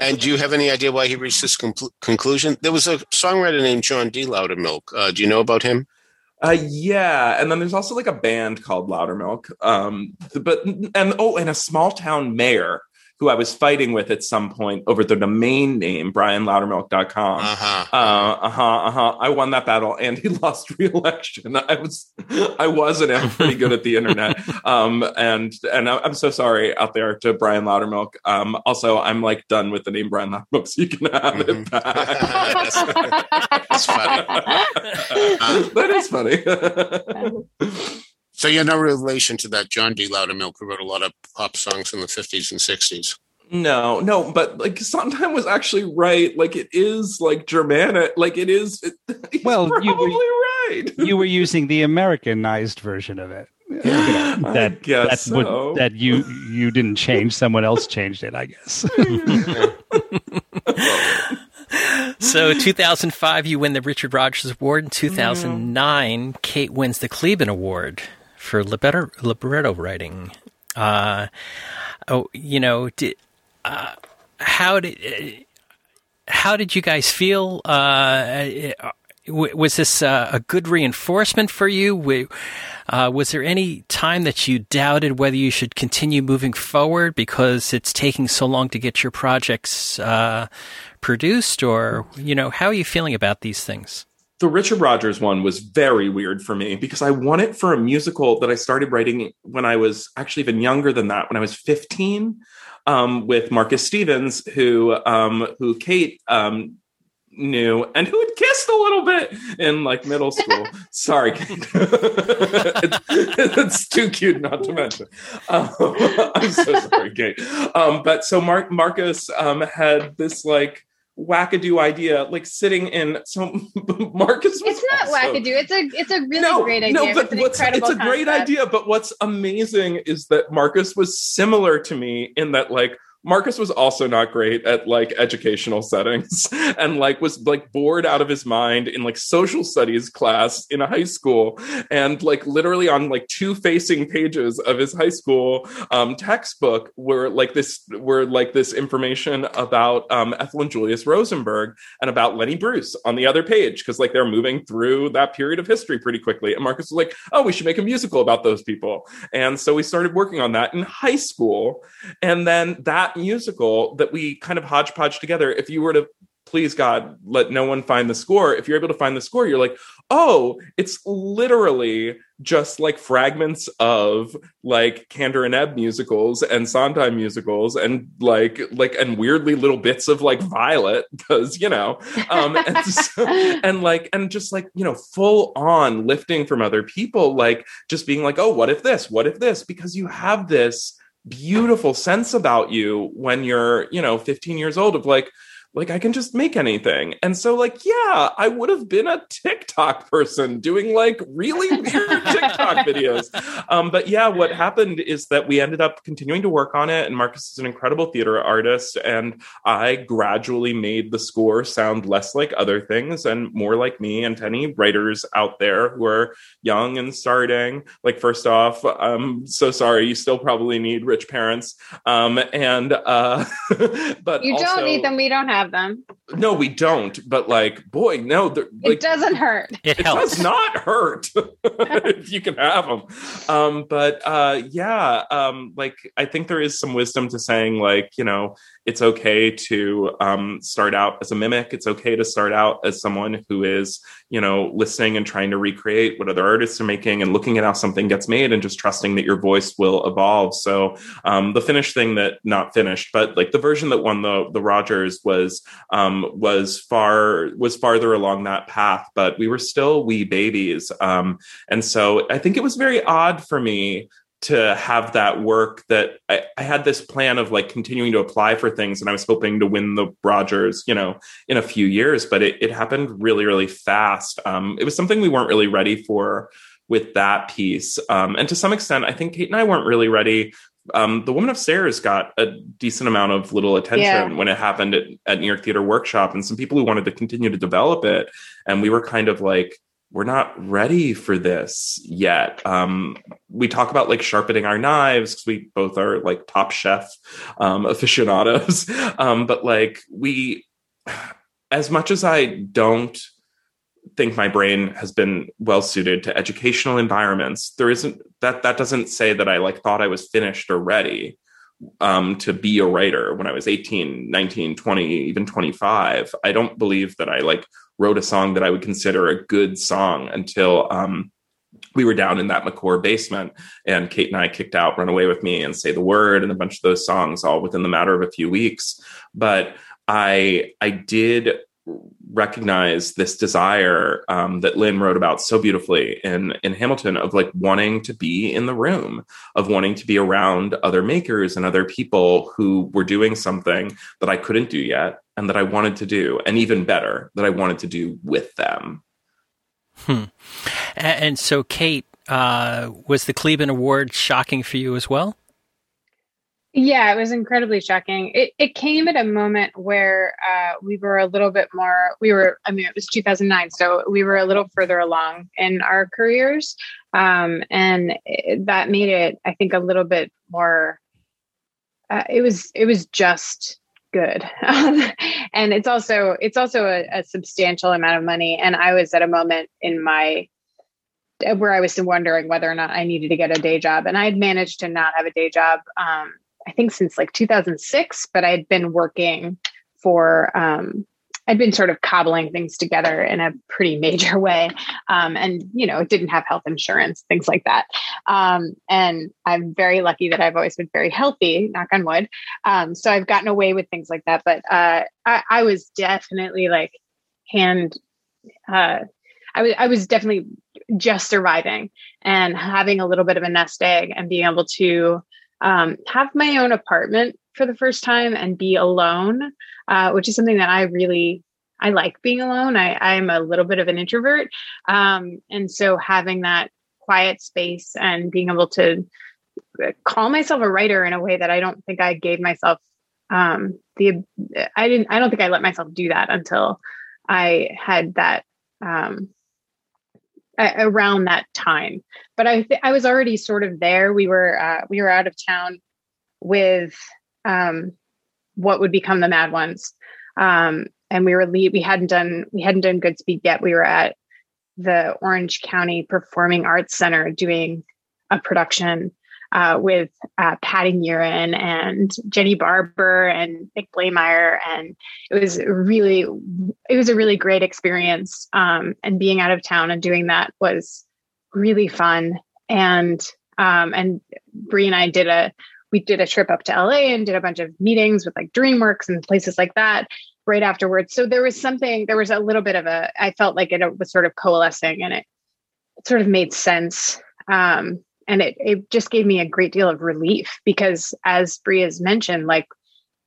And do you have any idea why he reached this conclu- conclusion? There was a songwriter named John D. Loudermilk. Uh, do you know about him? Uh, yeah, and then there's also like a band called Loudermilk. Um, but and oh, and a small town mayor who I was fighting with at some point over the domain name, brianlowdermilk.com. Uh-huh. Uh, uh-huh, uh-huh. I won that battle and he lost re-election. I was, I was and am pretty good at the internet. Um, and, and I'm so sorry out there to Brian Loudermilk. Um, also I'm like done with the name Brian Lowdermilk, so you can have mm-hmm. it back. That's funny. Uh, that is funny. So you're no relation to that John D. Loudermilk who wrote a lot of pop songs in the 50s and 60s. No, no, but like Sondheim was actually right. Like it is like Germanic. Like it is. It, well, you were right. you were using the Americanized version of it. Yeah, that that, so. would, that you you didn't change. Someone else changed it, I guess. so 2005 you win the richard rodgers award in 2009 mm. kait wins the Kleban award for libretto, libretto writing. Uh, oh, you know, did, uh, how did how did you guys feel? Uh, was this uh, a good reinforcement for you? Uh, was there any time that you doubted whether you should continue moving forward because it's taking so long to get your projects uh, produced, or you know, how are you feeling about these things? The Richard Rodgers one was very weird for me because I won it for a musical that I started writing when I was actually even younger than that, when I was 15, um, with Marcus Stevens, who um, who Kait um, knew and who had kissed a little bit in like middle school. Sorry, it's, it's, too cute not to mention. Um, I'm so sorry, Kait. Um, but so Mark Marcus um, had this like wackadoo idea, like sitting in. So Marcus, it's not also, wackadoo. It's a it's a really no, great idea. No, but it's, it's a great idea. But what's amazing is that Marcus was similar to me in that like Marcus was also not great at like educational settings and like was like bored out of his mind in like social studies class in a high school and like literally on like two facing pages of his high school um, textbook were like this were like this information about um, Ethel and Julius Rosenberg and about Lenny Bruce on the other page because like they're moving through that period of history pretty quickly. And Marcus was like oh we should make a musical about those people. And so we started working on that in high school. And then that that musical that we kind of hodgepodge together, if you were to please God, let no one find the score. If you're able to find the score, you're like, oh, it's literally just like fragments of like Kander and Ebb musicals and Sondheim musicals and like like and weirdly little bits of like Violet because you know um and, so, and like and just like you know full on lifting from other people like just being like oh what if this what if this because you have this beautiful sense about you when you're, you know, 15 years old of like, like I can just make anything. And so like, yeah, I would have been a TikTok person doing like really weird TikTok videos. Um, but yeah, what happened is that we ended up continuing to work on it and Marcus is an incredible theater artist and I gradually made the score sound less like other things and more like me and any writers out there who are young and starting. Like first off, I'm so sorry, you still probably need rich parents. Um, and uh but you don't need them, we don't have have them. No, we don't. But like, boy, no, like, it doesn't hurt. It, it helps. does not hurt if you can have them. Um, but uh, yeah, um, like I think there is some wisdom to saying like, you know, it's okay to um, start out as a mimic. It's okay to start out as someone who is, you know, listening and trying to recreate what other artists are making and looking at how something gets made and just trusting that your voice will evolve. So um, the finished thing that not finished, but like the version that won the the Rodgers was um, was far was farther along that path, but we were still wee babies. Um, and so I think it was very odd for me to have that work that I, I, had this plan of like continuing to apply for things and I was hoping to win the Rodgers, you know, in a few years, but it, it happened really, really fast. Um, it was something we weren't really ready for with that piece. Um, and to some extent, I think Kait and I weren't really ready. Um, the Woman Upstairs got a decent amount of little attention yeah. when it happened at, at New York Theater Workshop and some people who wanted to continue to develop it. And we were kind of like, we're not ready for this yet. Um, we talk about like sharpening our knives because we both are like top chef um, aficionados. Um, but like we, as much as I don't think my brain has been well suited to educational environments, there isn't that that doesn't say that I like thought I was finished or ready um, to be a writer when I was 18, 19, 20, even 25. I don't believe that I like wrote a song that I would consider a good song until um, we were down in that McCore basement and Kait and I kicked out Run Away With Me and Say the Word and a bunch of those songs all within the matter of a few weeks. But I I did recognize this desire um, that Lin wrote about so beautifully in in Hamilton of like wanting to be in the room, of wanting to be around other makers and other people who were doing something that I couldn't do yet and that I wanted to do, and even better, that I wanted to do with them. Hmm. And so, Kait, uh, was the Kleban Award shocking for you as well? Yeah, it was incredibly shocking. It it came at a moment where uh, we were a little bit more. We were, I mean, it was 2009, so we were a little further along in our careers, um, and it, that made it, I think, a little bit more. Uh, it was it was just good, and it's also it's also a, a substantial amount of money. And I was at a moment in my where I was wondering whether or not I needed to get a day job, and I had managed to not have a day job. Um, I think since like 2006, but I had been working for um, I'd been sort of cobbling things together in a pretty major way. Um, and, you know, didn't have health insurance, things like that. Um, and I'm very lucky that I've always been very healthy, knock on wood. Um, so I've gotten away with things like that. But uh, I, I was definitely like hand, uh, I was, I was definitely just surviving and having a little bit of a nest egg and being able to um, have my own apartment for the first time and be alone, uh, which is something that I really I like being alone. I, I'm a little bit of an introvert, um, and so having that quiet space and being able to call myself a writer in a way that I don't think I gave myself um, the I didn't I don't think I let myself do that until I had that um, around that time. But I th- I was already sort of there. We were uh, we were out of town with um, what would become the Mad Ones, um, and we were lead, we hadn't done we hadn't done Goodspeed yet. We were at the Orange County Performing Arts Center doing a production uh, with uh, Patti Murin and Jenny Barber and Nick Blaemire, and it was really it was a really great experience. Um, and being out of town and doing that was really fun. And um, and Bree and I did a we did a trip up to LA and did a bunch of meetings with like DreamWorks and places like that right afterwards. So there was something, there was a little bit of a, I felt like it was sort of coalescing and it, it sort of made sense. Um, and it, it just gave me a great deal of relief because as Bree has mentioned, like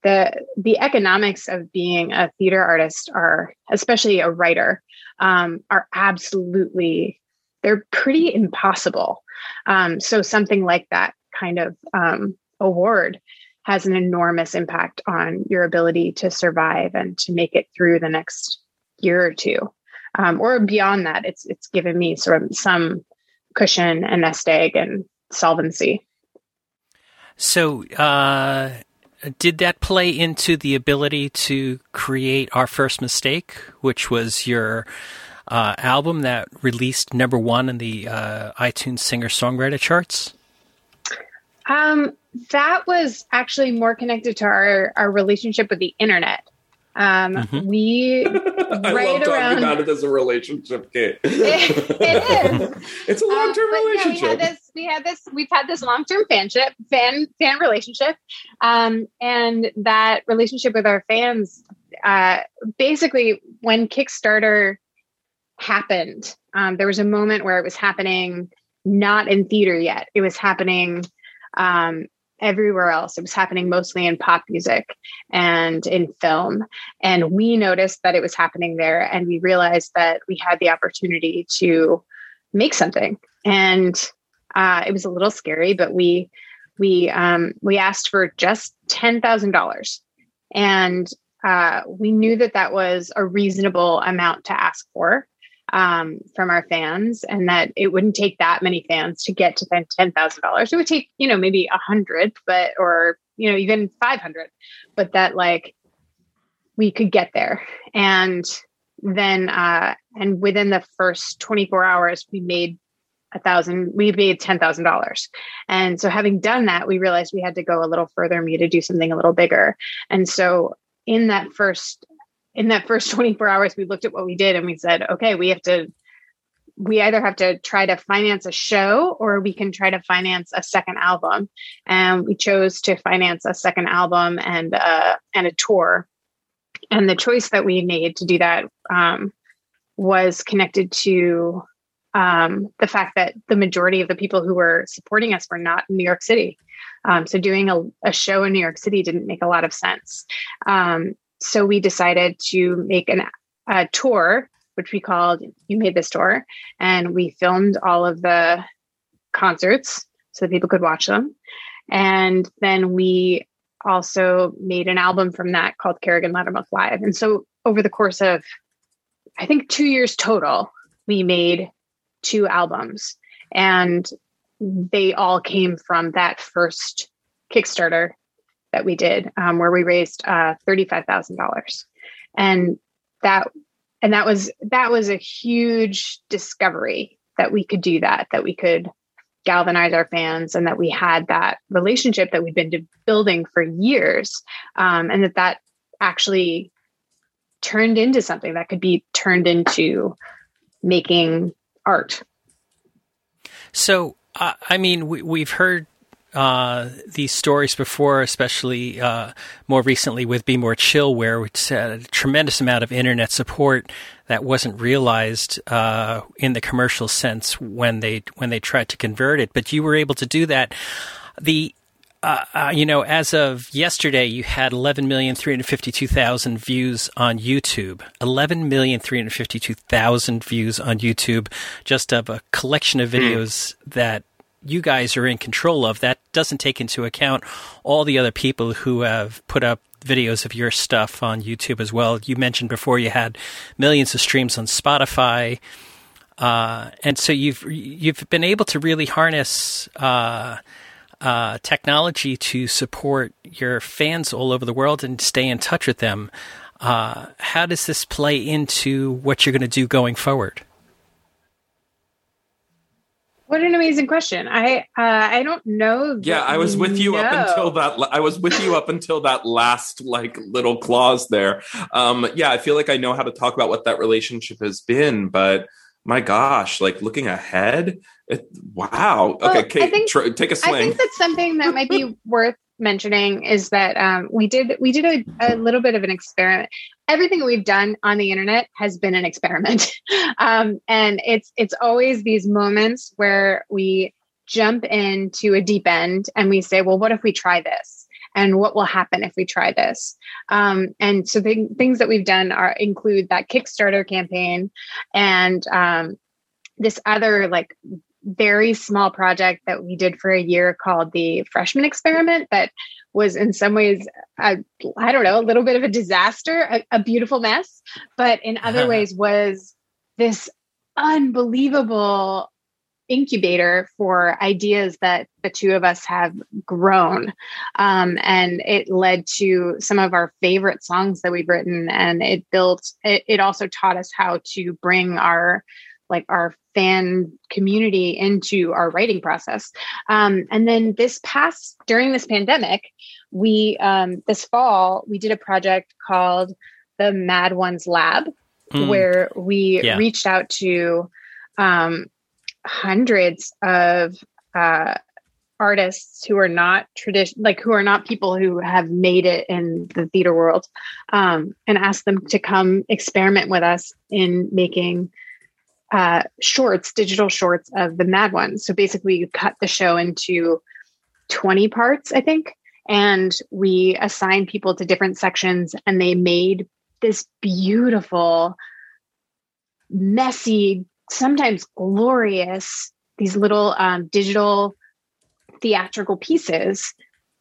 the, the economics of being a theater artist are, especially a writer, um, are absolutely, they're pretty impossible. Um, so something like that kind of um, award has an enormous impact on your ability to survive and to make it through the next year or two um, or beyond that it's it's given me sort of some cushion and nest egg and solvency so uh, did that play into the ability to create our first mistake which was your uh, album that released number one in the uh, itunes singer songwriter charts um, that was actually more connected to our, our relationship with the internet. Um, mm-hmm. We I right love around, talking about it as a relationship, Kait. it, it is. it's a long term um, relationship. Yeah, we had this. We had this. We've had this long term fanship, fan fan relationship, um, and that relationship with our fans. Uh, basically, when Kickstarter happened, um, there was a moment where it was happening not in theater yet. It was happening um, everywhere else. It was happening mostly in pop music and in film. And we noticed that it was happening there. And we realized that we had the opportunity to make something. And uh, it was a little scary, but we we um, we asked for just ten thousand dollars, and uh, we knew that that was a reasonable amount to ask for um, from our fans, and that it wouldn't take that many fans to get to ten thousand dollars. It would take you know maybe a hundred, but or you know even five hundred, but that like we could get there, and then uh, and within the first twenty four hours, we made a thousand we made ten thousand dollars. And so having done that we realized we had to go a little further we me to do something a little bigger. And so in that first in that first 24 hours we looked at what we did and we said okay we have to we either have to try to finance a show or we can try to finance a second album and we chose to finance a second album and uh, and a tour and the choice that we made to do that um, was connected to um, the fact that the majority of the people who were supporting us were not in New York City. Um, so doing a, a, show in New York City didn't make a lot of sense. Um, so we decided to make an, a tour, which we called You Made This Tour. And we filmed all of the concerts so that people could watch them. And then we also made an album from that called Kerrigan Lowdermilk Live. And so over the course of, I think, two years total, we made two albums. And they all came from that first Kickstarter that we did um, where we raised uh, $35,000 and that and that was that was a huge discovery that we could do that that we could galvanize our fans and that we had that relationship that we've been building for years um, and that that actually turned into something that could be turned into making art. So, uh, I mean, we, we've heard uh, these stories before, especially uh, more recently with Be More Chill, where it's had a tremendous amount of internet support that wasn't realized uh, in the commercial sense when they when they tried to convert it. But you were able to do that. The uh, uh, you know, as of yesterday, you had 11,352,000 views on YouTube. 11,352,000 views on YouTube, just of a collection of hmm. videos mm. that you guys are in control of. That doesn't take into account all the other people who have put up videos of your stuff on YouTube as well. You mentioned before you had millions of streams on Spotify. Uh, and so you've you've been able to really harness uh, uh, technology to support your fans all over the world and stay in touch with them. Uh, how does this play into what you're going to do going forward? What an amazing question. I uh, I don't know. Yeah, I was with you up until that. I was with you up until that last like little clause there. Um, yeah, I feel like I know how to talk about what that relationship has been, but my gosh, like looking ahead, it, wow. Well, okay, Kait, think, tr- take a swing. I think that's something that might be worth mentioning is that um, we did we did a, a, little bit of an experiment. Everything we've done on the internet has been an experiment, um, and it's it's always these moments where we jump into a deep end and we say, well, what if we try this? And what will happen if we try this? Um, and so the things that we've done are include that Kickstarter campaign and um, this other like very small project that we did for a year called the freshman experiment that was in some ways I don't know a little bit of a disaster a, a beautiful mess but in other ways was this unbelievable incubator for ideas that the two of us have grown. Um, and it led to some of our favorite songs that we've written and it built it, it also taught us how to bring our like our fan community into our writing process. Um, and then this past during this pandemic, we um, this fall we did a project called the Mad Ones Lab, mm. where we yeah. reached out to um, hundreds of uh, artists who are not tradition like who are not people who have made it in the theater world um, and asked them to come experiment with us in making uh, shorts, digital shorts of the Mad Ones. So basically, you cut the show into 20 parts, I think, and we assigned people to different sections, and they made this beautiful, messy, sometimes glorious, these little um, digital theatrical pieces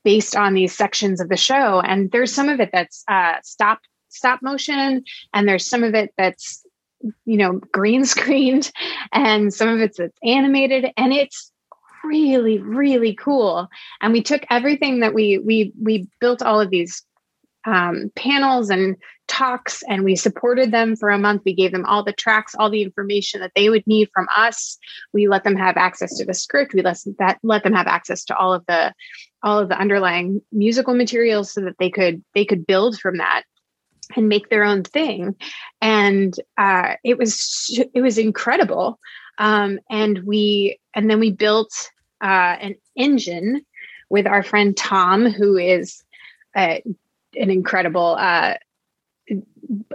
based on these sections of the show. And there's some of it that's uh, stop stop motion, and there's some of it that's you know, green screened and some of it's, it's animated and it's really, really cool. And we took everything that we, we, we built all of these um, panels and talks and we supported them for a month. We gave them all the tracks all the information that they would need from us. We let them have access to the script. We let that let them have access to all of the all of the underlying musical materials so that they could they could build from that and make their own thing. And uh, it was it was incredible. Um, and we and then we built uh, an engine with our friend tom who is uh, an incredible uh,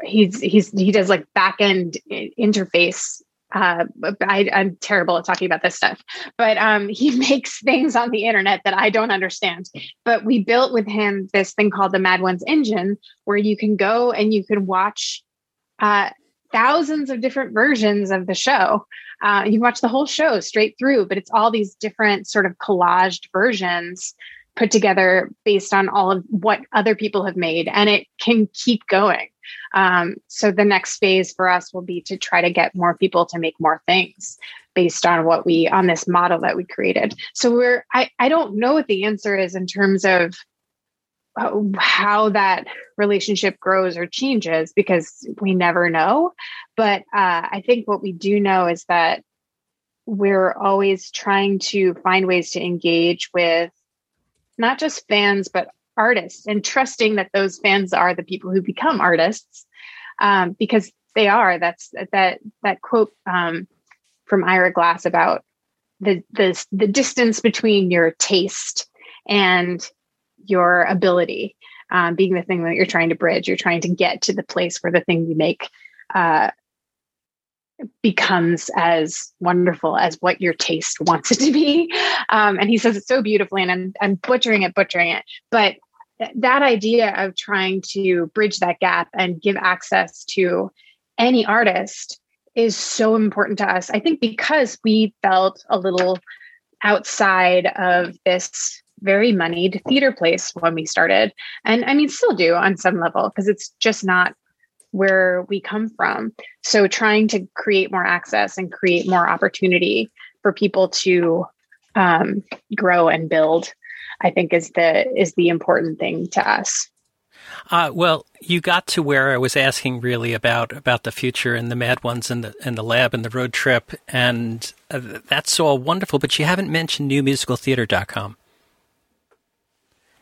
he's he's he does like back end interface uh, I, am terrible at talking about this stuff, but um, he makes things on the internet that I don't understand. But we built with him this thing called the Mad Ones Engine, where you can go and you can watch uh, thousands of different versions of the show. Uh, you watch the whole show straight through, but it's all these different sort of collaged versions put together based on all of what other people have made, and it can keep going. Um, so the next phase for us will be to try to get more people to make more things based on what we on this model that we created. So we're I, I don't know what the answer is in terms of uh, how that relationship grows or changes because we never know. But uh, I think what we do know is that we're always trying to find ways to engage with not just fans but artists and trusting that those fans are the people who become artists um, because they are. That's that that quote um, from Ira Glass about the the the distance between your taste and your ability um, being the thing that you're trying to bridge. You're trying to get to the place where the thing you make uh, becomes as wonderful as what your taste wants it to be. Um, and he says it so beautifully, and I'm, I'm butchering it, butchering it. But th- that idea of trying to bridge that gap and give access to any artist is so important to us. I think because we felt a little outside of this very moneyed theater place when we started. And I mean, still do on some level, because it's just not where we come from. So trying to create more access and create more opportunity for people to um, grow and build, I think is the is the important thing to us. Uh, well, you got to where I was asking really about about the future and the mad ones and the and the lab and the road trip, and uh, that's all wonderful. But you haven't mentioned newmusicaltheater.com.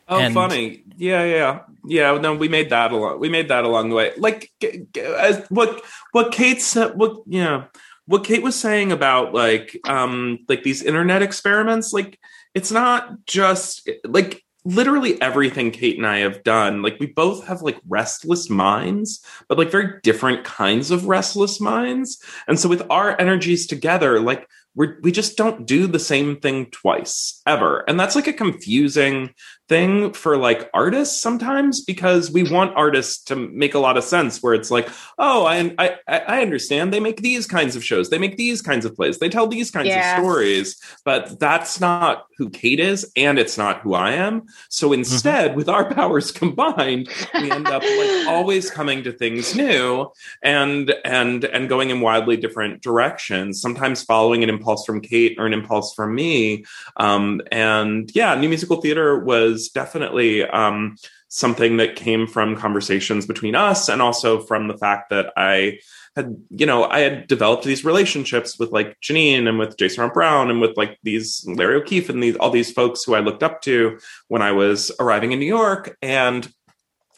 Oh, and, funny. Yeah, yeah, yeah. No, we made that along. We made that along the way. Like as what what Kait said. What yeah. You know, what Kait was saying about like um like these internet experiments. Like it's not just like literally everything Kait and I have done, like we both have like restless minds, but like very different kinds of restless minds. And so with our energies together, like we we just don't do the same thing twice ever. And that's like a confusing thing for like artists sometimes because we want artists to make a lot of sense where it's like oh i i, I understand they make these kinds of shows they make these kinds of plays they tell these kinds yeah. of stories but that's not who kait is and it's not who i am so mm-hmm. instead mm-hmm. with our powers combined we end up like always coming to things new and and and going in wildly different directions sometimes following an impulse from kait or an impulse from me um, and yeah new musical theater was was definitely um, something that came from conversations between us and also from the fact that I had, you know, I had developed these relationships with like Jeanine and with Jason Brown and with like these Larry O'Keefe and these all these folks who I looked up to when I was arriving in New York. And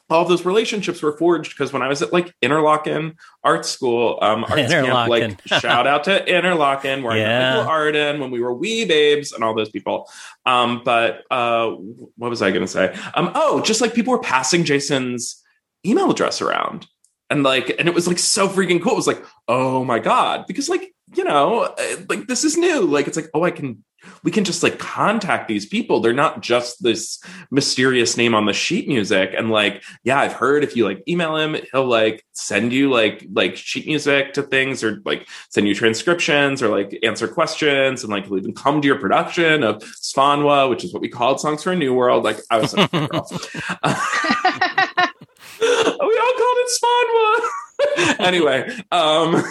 all of those relationships were forged because when I was at like Interlochen Art School, um, arts camp, like shout out to Interlochen, where yeah. I met Michael Arden when we were wee babes and all those people. Um, but uh, what was I going to say? Um, oh, just like people were passing Jason's email address around, and like, and it was like so freaking cool. It was like, oh my god, because like you know, uh, like this is new. Like it's like, oh, I can we can just like contact these people. They're not just this mysterious name on the sheet music. And like, yeah, I've heard if you like email him, he'll like send you like like sheet music to things or like send you transcriptions or like answer questions and like he'll even come to your production of Svanwa, which is what we called Songs for a New World. Like I was like, we all called it Svanwa. anyway, um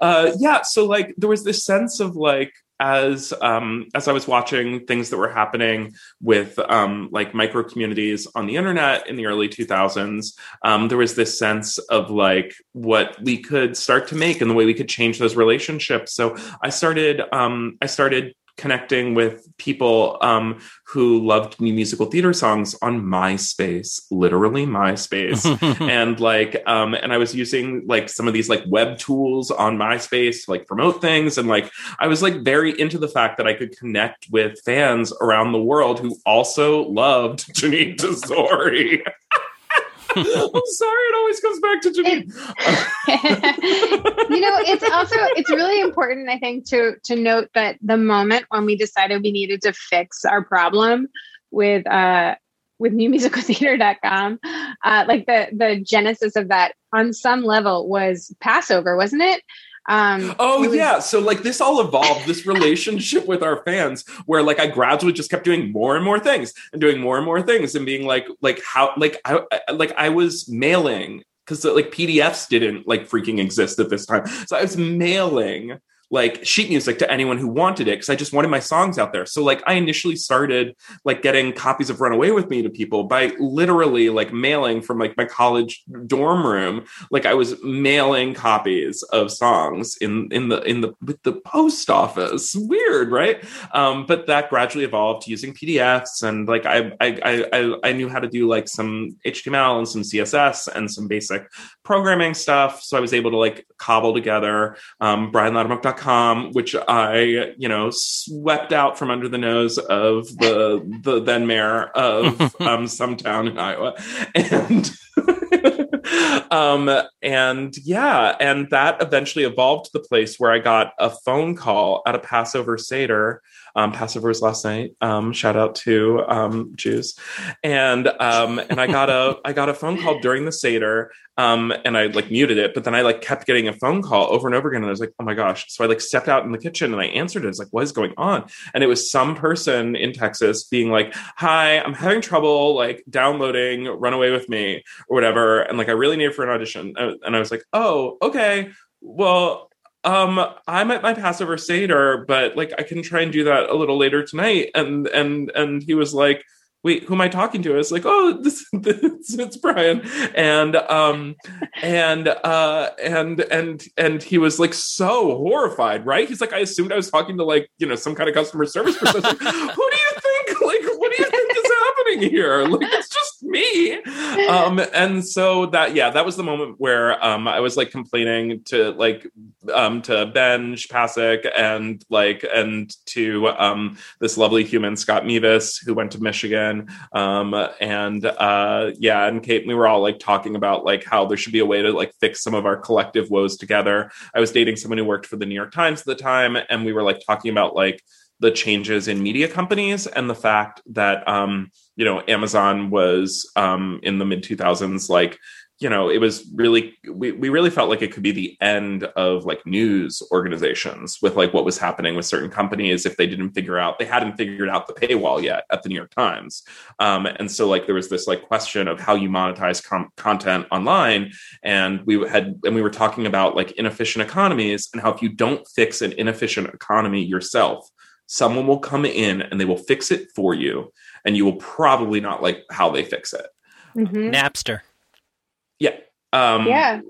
uh yeah, so like there was this sense of like as um, as I was watching things that were happening with um, like micro communities on the internet in the early 2000s, um, there was this sense of like what we could start to make and the way we could change those relationships. So I started um, I started connecting with people um, who loved new musical theater songs on MySpace, literally MySpace, and like, um, and I was using like some of these like web tools on MySpace to like promote things, and like I was like very into the fact that I could connect with fans around the world who also loved Jeanine Tesori. I'm sorry, it always comes back to Jeanine. you know, it's also it's really important, I think, to to note that the moment when we decided we needed to fix our problem with uh with newmusicaltheater.com, uh, like the the genesis of that on some level was Passover, wasn't it? Um, oh was- yeah, so like this all evolved this relationship with our fans, where like I gradually just kept doing more and more things and doing more and more things and being like like how like I like I was mailing because like PDFs didn't like freaking exist at this time, so I was mailing like sheet music to anyone who wanted it because I just wanted my songs out there. So like I initially started like getting copies of Runaway with Me to people by literally like mailing from like my college dorm room. Like I was mailing copies of songs in in the in the with the post office. Weird, right? Um, but that gradually evolved to using PDFs and like I I I I knew how to do like some HTML and some CSS and some basic programming stuff. So I was able to like cobble together um, brianlowdermilk.com, which I, you know, swept out from under the nose of the the then mayor of um, some town in Iowa, and. um and yeah and that eventually evolved to the place where i got a phone call at a passover seder um, Passover's last night. Um, shout out to um, Jews, and um, and I got a I got a phone call during the seder, um, and I like muted it, but then I like kept getting a phone call over and over again, and I was like, oh my gosh! So I like stepped out in the kitchen and I answered it. It's like, what is going on? And it was some person in Texas being like, hi, I'm having trouble like downloading Runaway with Me or whatever, and like I really need it for an audition, and I was like, oh, okay, well um i'm at my passover seder but like i can try and do that a little later tonight. And and and he was like wait who am i talking to? I was like oh this, this it's brian. And um and uh and and and he was like so horrified right? He's like i assumed i was talking to like you know some kind of customer service person. Who do you think like what do you think is happening here? Like it's just me. Um, and so that, yeah, that was the moment where um, I was like complaining to like um, to Benj Pasek and like and to um, this lovely human Scott Mevis who went to Michigan. Um, and uh, yeah, and Kait, we were all like talking about like how there should be a way to like fix some of our collective woes together. I was dating someone who worked for the New York Times at the time, and we were like talking about like the changes in media companies and the fact that um, you know Amazon was um, in the mid 2000s like you know it was really we, we really felt like it could be the end of like news organizations with like what was happening with certain companies if they didn't figure out they hadn't figured out the paywall yet at the new york times. Um, and so like there was this like question of how you monetize com- content online and we had and we were talking about like inefficient economies and how if you don't fix an inefficient economy yourself someone will come in and they will fix it for you and you will probably not like how they fix it mm-hmm. napster yeah um yeah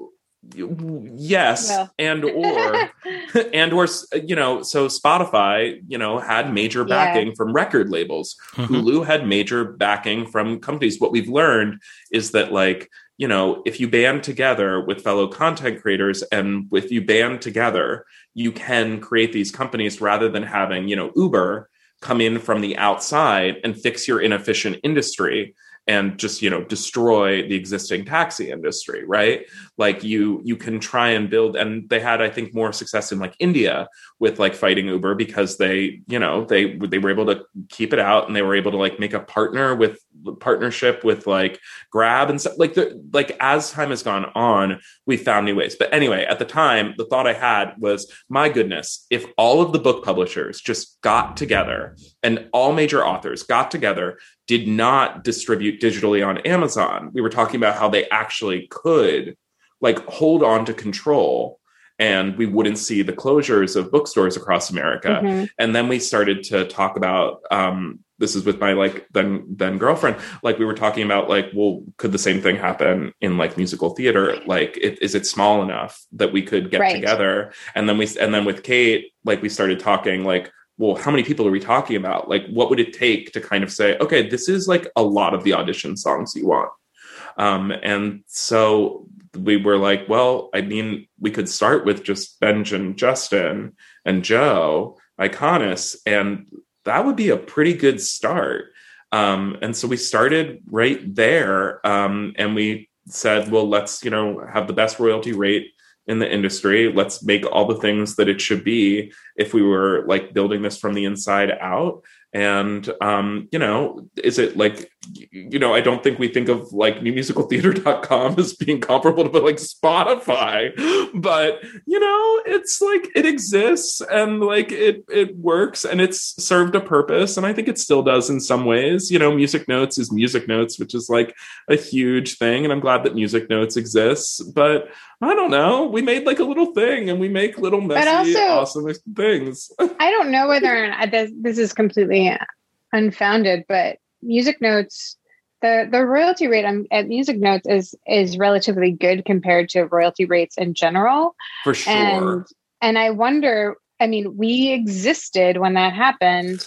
yes well. and or and or you know so spotify you know had major backing yeah. from record labels mm-hmm. hulu had major backing from companies what we've learned is that like you know, if you band together with fellow content creators and if you band together, you can create these companies rather than having, you know, Uber come in from the outside and fix your inefficient industry and just you know destroy the existing taxi industry right? Like you you can try and build and they had i think more success in like india with like fighting uber because they you know they they were able to keep it out and they were able to like make a partner with partnership with like grab and stuff like the like as time has gone on we found new ways but anyway at the time the thought i had was my goodness if all of the book publishers just got together and all major authors got together did not distribute digitally on Amazon. We were talking about how they actually could like hold on to control and we wouldn't see the closures of bookstores across America. Mm-hmm. And then we started to talk about um, this is with my like then then girlfriend like we were talking about like well could the same thing happen in like musical theater like it, is it small enough that we could get right. together and then we and then with Kait like we started talking like well, how many people are we talking about? Like, what would it take to kind of say, okay, this is like a lot of the audition songs you want? Um, and so we were like, well, I mean, we could start with just Benj and Justin and Joe, Iconis, and that would be a pretty good start. Um, and so we started right there, um, and we said, well, let's you know have the best royalty rate in the industry. Let's make all the things that it should be if we were like building this from the inside out. And um, you know, is it like you know, I don't think we think of like newmusicaltheater.com as being comparable to like Spotify, but you know, it's like it exists and like it it works and it's served a purpose and I think it still does in some ways. You know, Musicnotes is Musicnotes, which is like a huge thing and I'm glad that Musicnotes exists, but I don't know. We made like a little thing and we make little messy, also, awesome things. I don't know whether or not this, this is completely unfounded, but Musicnotes the the royalty rate on, at Musicnotes is is relatively good compared to royalty rates in general. For sure. And and i wonder i mean we existed when that happened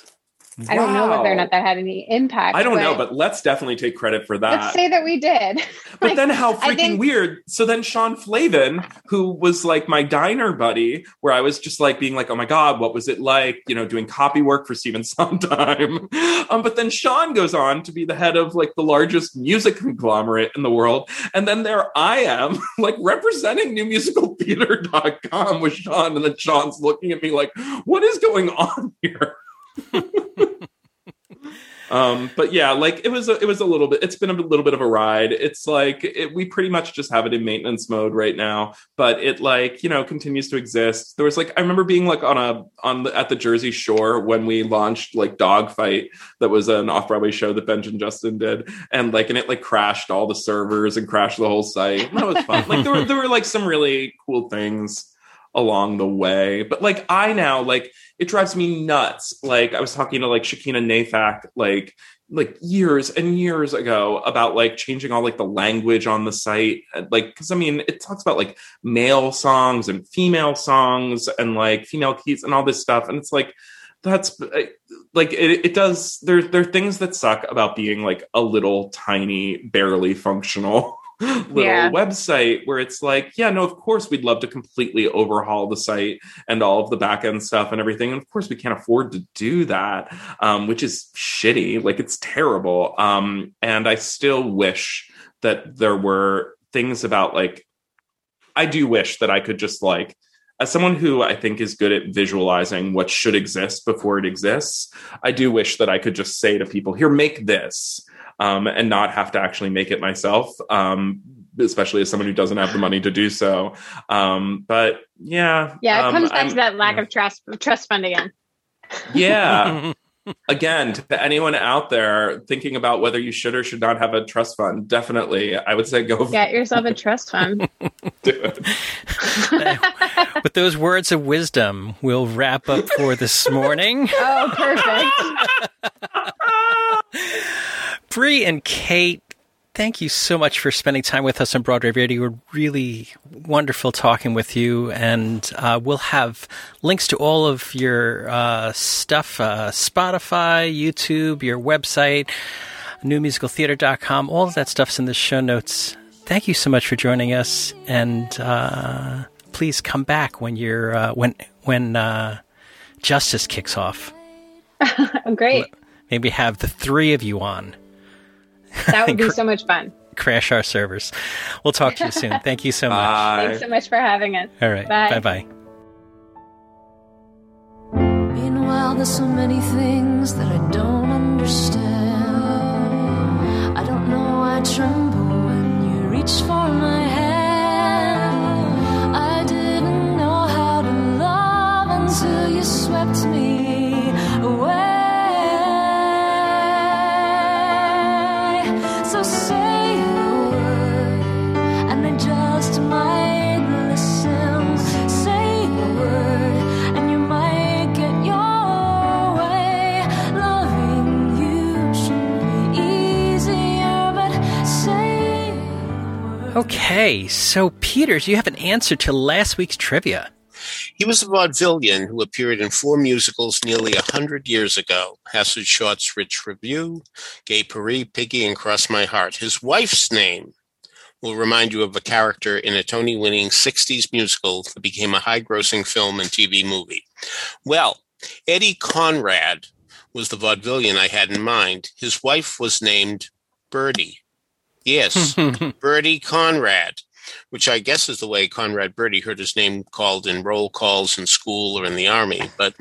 Wow. I don't know whether or not that had any impact. I don't but know, but let's definitely take credit for that. Let's say that we did. But like, then how freaking think... weird. So then Sean Flahaven, who was like my diner buddy, where I was just like being like, oh my God, what was it like, you know, doing copy work for Stephen Sondheim. um, but then Sean goes on to be the head of like the largest music conglomerate in the world. And then there I am, like representing newmusicaltheater.com with Sean. And then Sean's looking at me like, what is going on here? um but yeah like it was a, it was a little bit it's been a little bit of a ride. It's like it, we pretty much just have it in maintenance mode right now but it like you know continues to exist. There was like i remember being like on a on the at the jersey shore when we launched like dogfight that was an off-broadway show that benj and justin did and like and it like crashed all the servers and crashed the whole site. That was fun. Like there were there were like some really cool things along the way. But like I now like it drives me nuts. Like I was talking to like Shakina Nayfack like like years and years ago about like changing all like the language on the site like because i mean it talks about like male songs and female songs and like female keys and all this stuff and it's like that's like it, it does there there are things that suck about being like a little tiny barely functional little yeah. website where it's like, yeah, no, of course we'd love to completely overhaul the site and all of the back end stuff and everything. And of course we can't afford to do that, um, which is shitty. Like it's terrible. Um, and I still wish that there were things about like, I do wish that I could just like, as someone who I think is good at visualizing what should exist before it exists, I do wish that I could just say to people, here, make this um, and not have to actually make it myself. Um, especially as someone who doesn't have the money to do so. Um, but yeah, yeah, it um, comes back I'm, to that lack yeah. of trust trust fund again. Yeah. Again, to anyone out there thinking about whether you should or should not have a trust fund, definitely, I would say go get yourself a trust fund. With those words of wisdom, we'll wrap up for this morning. Oh, perfect. Bree and Kait, thank you so much for spending time with us on Broadway Radio. We're really wonderful talking with you, and uh, we'll have links to all of your uh, stuff uh, Spotify, YouTube, your website, newmusicaltheater.com. All of that stuff's in the show notes. Thank you so much for joining us, and uh, please come back when you're uh, when when uh, justice kicks off. Great. Maybe have the three of you on. That would be so much fun. Crash our servers. We'll talk to you soon. Thank you so much. Thanks so much for having us. All right. Bye bye. Meanwhile, there's so many things that I don't understand. I don't know why I tremble when you reach for my hand. I didn't know how to love until you swept me Okay, so Peters, you have an answer to last week's trivia. He was a vaudevillian who appeared in four musicals nearly a hundred years ago Hassard Short's Ritz Revue, Gay Paree, Piggy, and Cross My Heart. His wife's name will remind you of a character in a Tony winning 60s musical that became a high grossing film and TV movie. Well, Eddie Conrad was the vaudevillian I had in mind. His wife was named Birdie. Yes, Bertie Conrad. which I guess is the way Conrad Birdie heard his name called in roll calls in school or in the army. But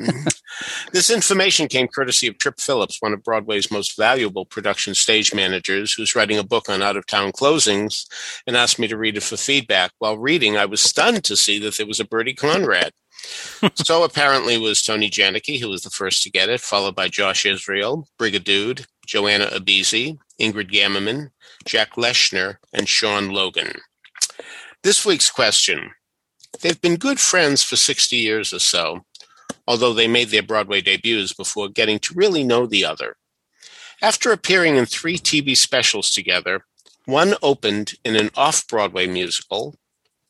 this information came courtesy of Tripp Phillips, one of Broadway's most valuable production stage managers, who's writing a book on out of town closings and asked me to read it for feedback. While reading, I was stunned to see that there was a Birdie Conrad. so apparently was Tony Janicki who was the first to get it, followed by Josh Israel, Brigadude, Joanna Abizi, Ingrid Gammerman, Jack Leshner, and Sean Logan. This week's question. They've been good friends for 60 years or so, although they made their Broadway debuts before getting to really know the other. After appearing in three TV specials together, one opened in an off Broadway musical,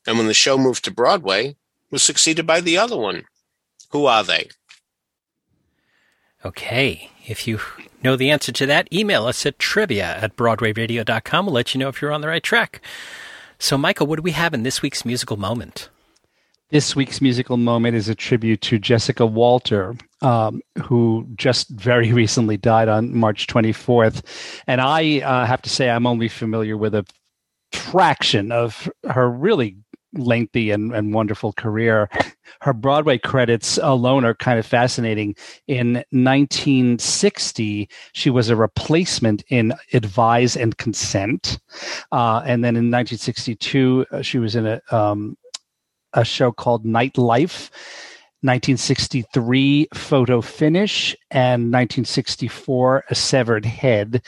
and when the show moved to Broadway, was succeeded by the other one. Who are they? Okay. If you know the answer to that, email us at trivia at broadwayradio.com. We'll let you know if you're on the right track. So, Michael, what do we have in this week's musical moment? This week's musical moment is a tribute to Jessica Walter, um, who just very recently died on March 24th. And I uh, have to say, I'm only familiar with a fraction of her really lengthy and, and wonderful career. Her Broadway credits alone are kind of fascinating. In 1960, she was a replacement in Advise and Consent. Uh, and then in 1962, uh, she was in a, um, a show called Nightlife. 1963 photo finish and 1964 a severed head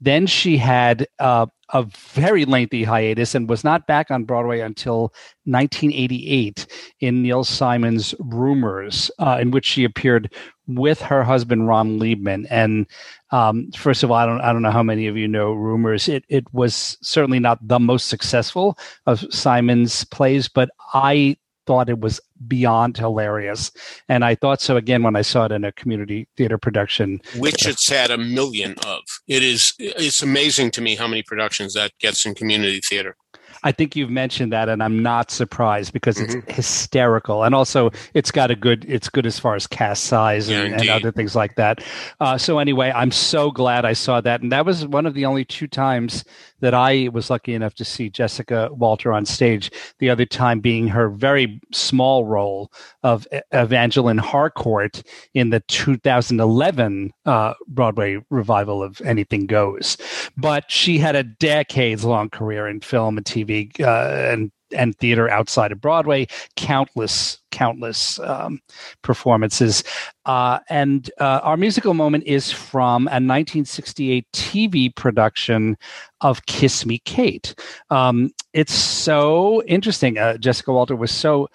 then she had uh, a very lengthy hiatus and was not back on Broadway until 1988 in Neil Simon's Rumors, uh, in which she appeared with her husband Ron Leibman. And um, first of all, I don't I don't know how many of you know Rumors. It it was certainly not the most successful of Simon's plays, but I thought it was beyond hilarious. And I thought so again when I saw it in a community theater production. Which it's had a million of. It is it's amazing to me how many productions that gets in community theater. I think you've mentioned that, and I'm not surprised because it's mm-hmm. hysterical, and also it's got a good. It's good as far as cast size and, yeah, and other things like that. Uh, so anyway, I'm so glad I saw that, and that was one of the only two times that I was lucky enough to see Jessica Walter on stage. The other time being her very small role of Evangeline Harcourt in the 2011 uh, Broadway revival of Anything Goes. But she had a decades long career in film and TV uh, and and theater outside of Broadway, countless, countless um, performances. Uh, and uh, our musical moment is from a 1968 TV production of Kiss Me Kate. Um, it's so interesting. Uh, Jessica Walter was so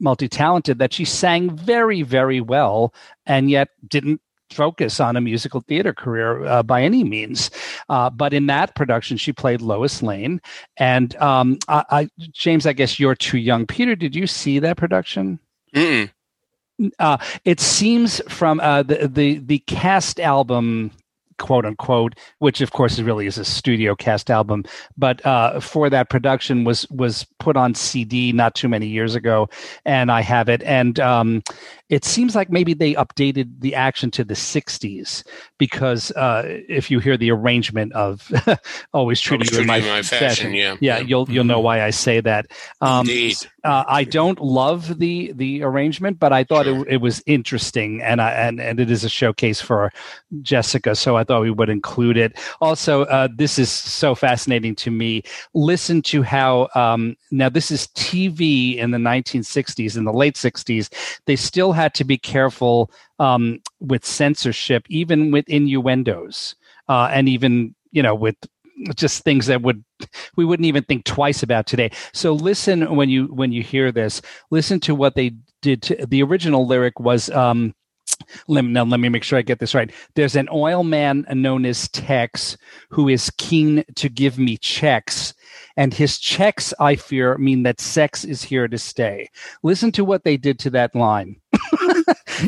multi talented that she sang very, very well and yet didn't focus on a musical theater career uh, by any means. Uh, but in that production, she played Lois Lane. And um, I, I, James, I guess you're too young. Peter, did you see that production? Mm-mm. Uh, it seems from uh, the, the the cast album quote unquote, which of course really is a studio cast album, but uh, for that production was was put on CD not too many years ago, and I have it. And um, it seems like maybe they updated the action to the 60s because uh, if you hear the arrangement of always treating you in my, my fashion, fashion, yeah, yeah, you'll you'll know why I say that. Um, Indeed. Uh, I don't love the the arrangement, but I thought sure. it, it was interesting, and I and and it is a showcase for Jessica, so I thought we would include it. Also, uh, this is so fascinating to me. Listen to how um, now this is TV in the 1960s, in the late 60s. They still had to be careful um, with censorship, even with innuendos, uh, and even you know with just things that would we wouldn't even think twice about today. So listen when you when you hear this, listen to what they did. To, the original lyric was. Um, let, now let me make sure I get this right. There's an oil man known as Tex who is keen to give me checks and his checks, I fear, mean that sex is here to stay. Listen to what they did to that line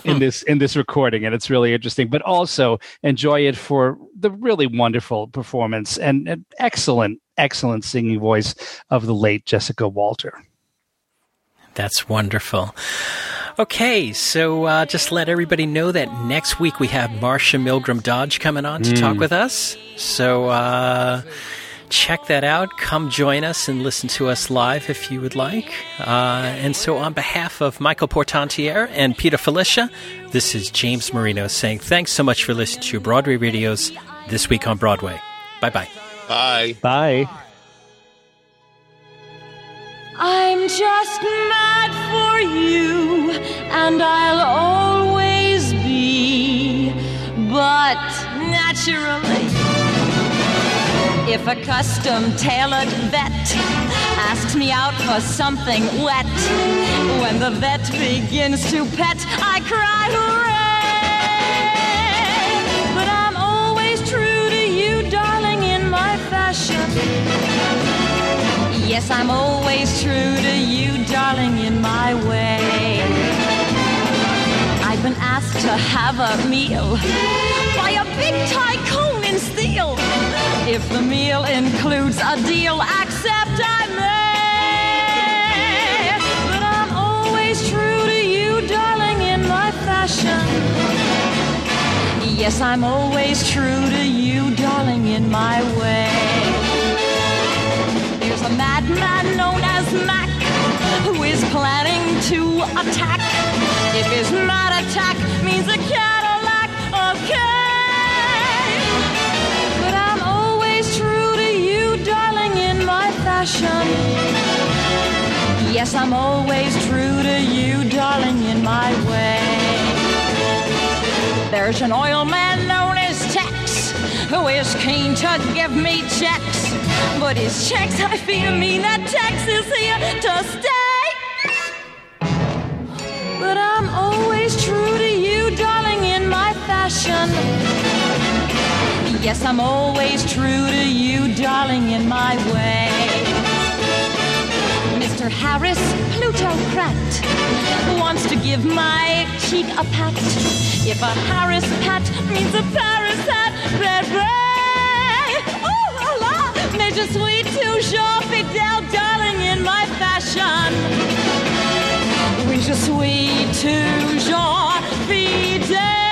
in this in this recording, and it's really interesting. But also enjoy it for the really wonderful performance and, and excellent, excellent singing voice of the late Jessica Walter. That's wonderful. Okay, so uh, just let everybody know that next week we have Marsha Milgrom Dodge coming on to mm. talk with us. So uh, check that out. Come join us and listen to us live if you would like. Uh, and so, on behalf of Michael Portantiere and Peter Filichia, this is James Marino saying thanks so much for listening to Broadway Radio's This Week on Broadway. Bye-bye. Bye. Bye. I'm just mad for you, and I'll always be. But naturally, if a custom tailored vet asks me out for something wet, when the vet begins to pet, I cry hooray! But I'm always true to you, darling, in my fashion. Yes, I'm always true to you, darling, in my way. I've been asked to have a meal by a big tycoon in steel. If the meal includes a deal, accept I may. But I'm always true to you, darling, in my fashion. Yes, I'm always true to you, darling, in my way. There's a madman known as Mac who is planning to attack. If his mad attack means a Cadillac, okay. My fashion. Yes, I'm always true to you, darling, in my way. There's an oil man known as Tex who is keen to give me checks. But his checks, I fear, mean that Tex is here to stay. But I'm always true to you, darling, in my fashion. Yes, I'm always true to you, darling, in my way. Mr. Harris Plutocrat wants to give my cheek a pat. If a Harris pat means a Paris hat, red. Oh, la la, mais je suis toujours fidèle, darling, in my fashion. Oui, je suis toujours fidèle.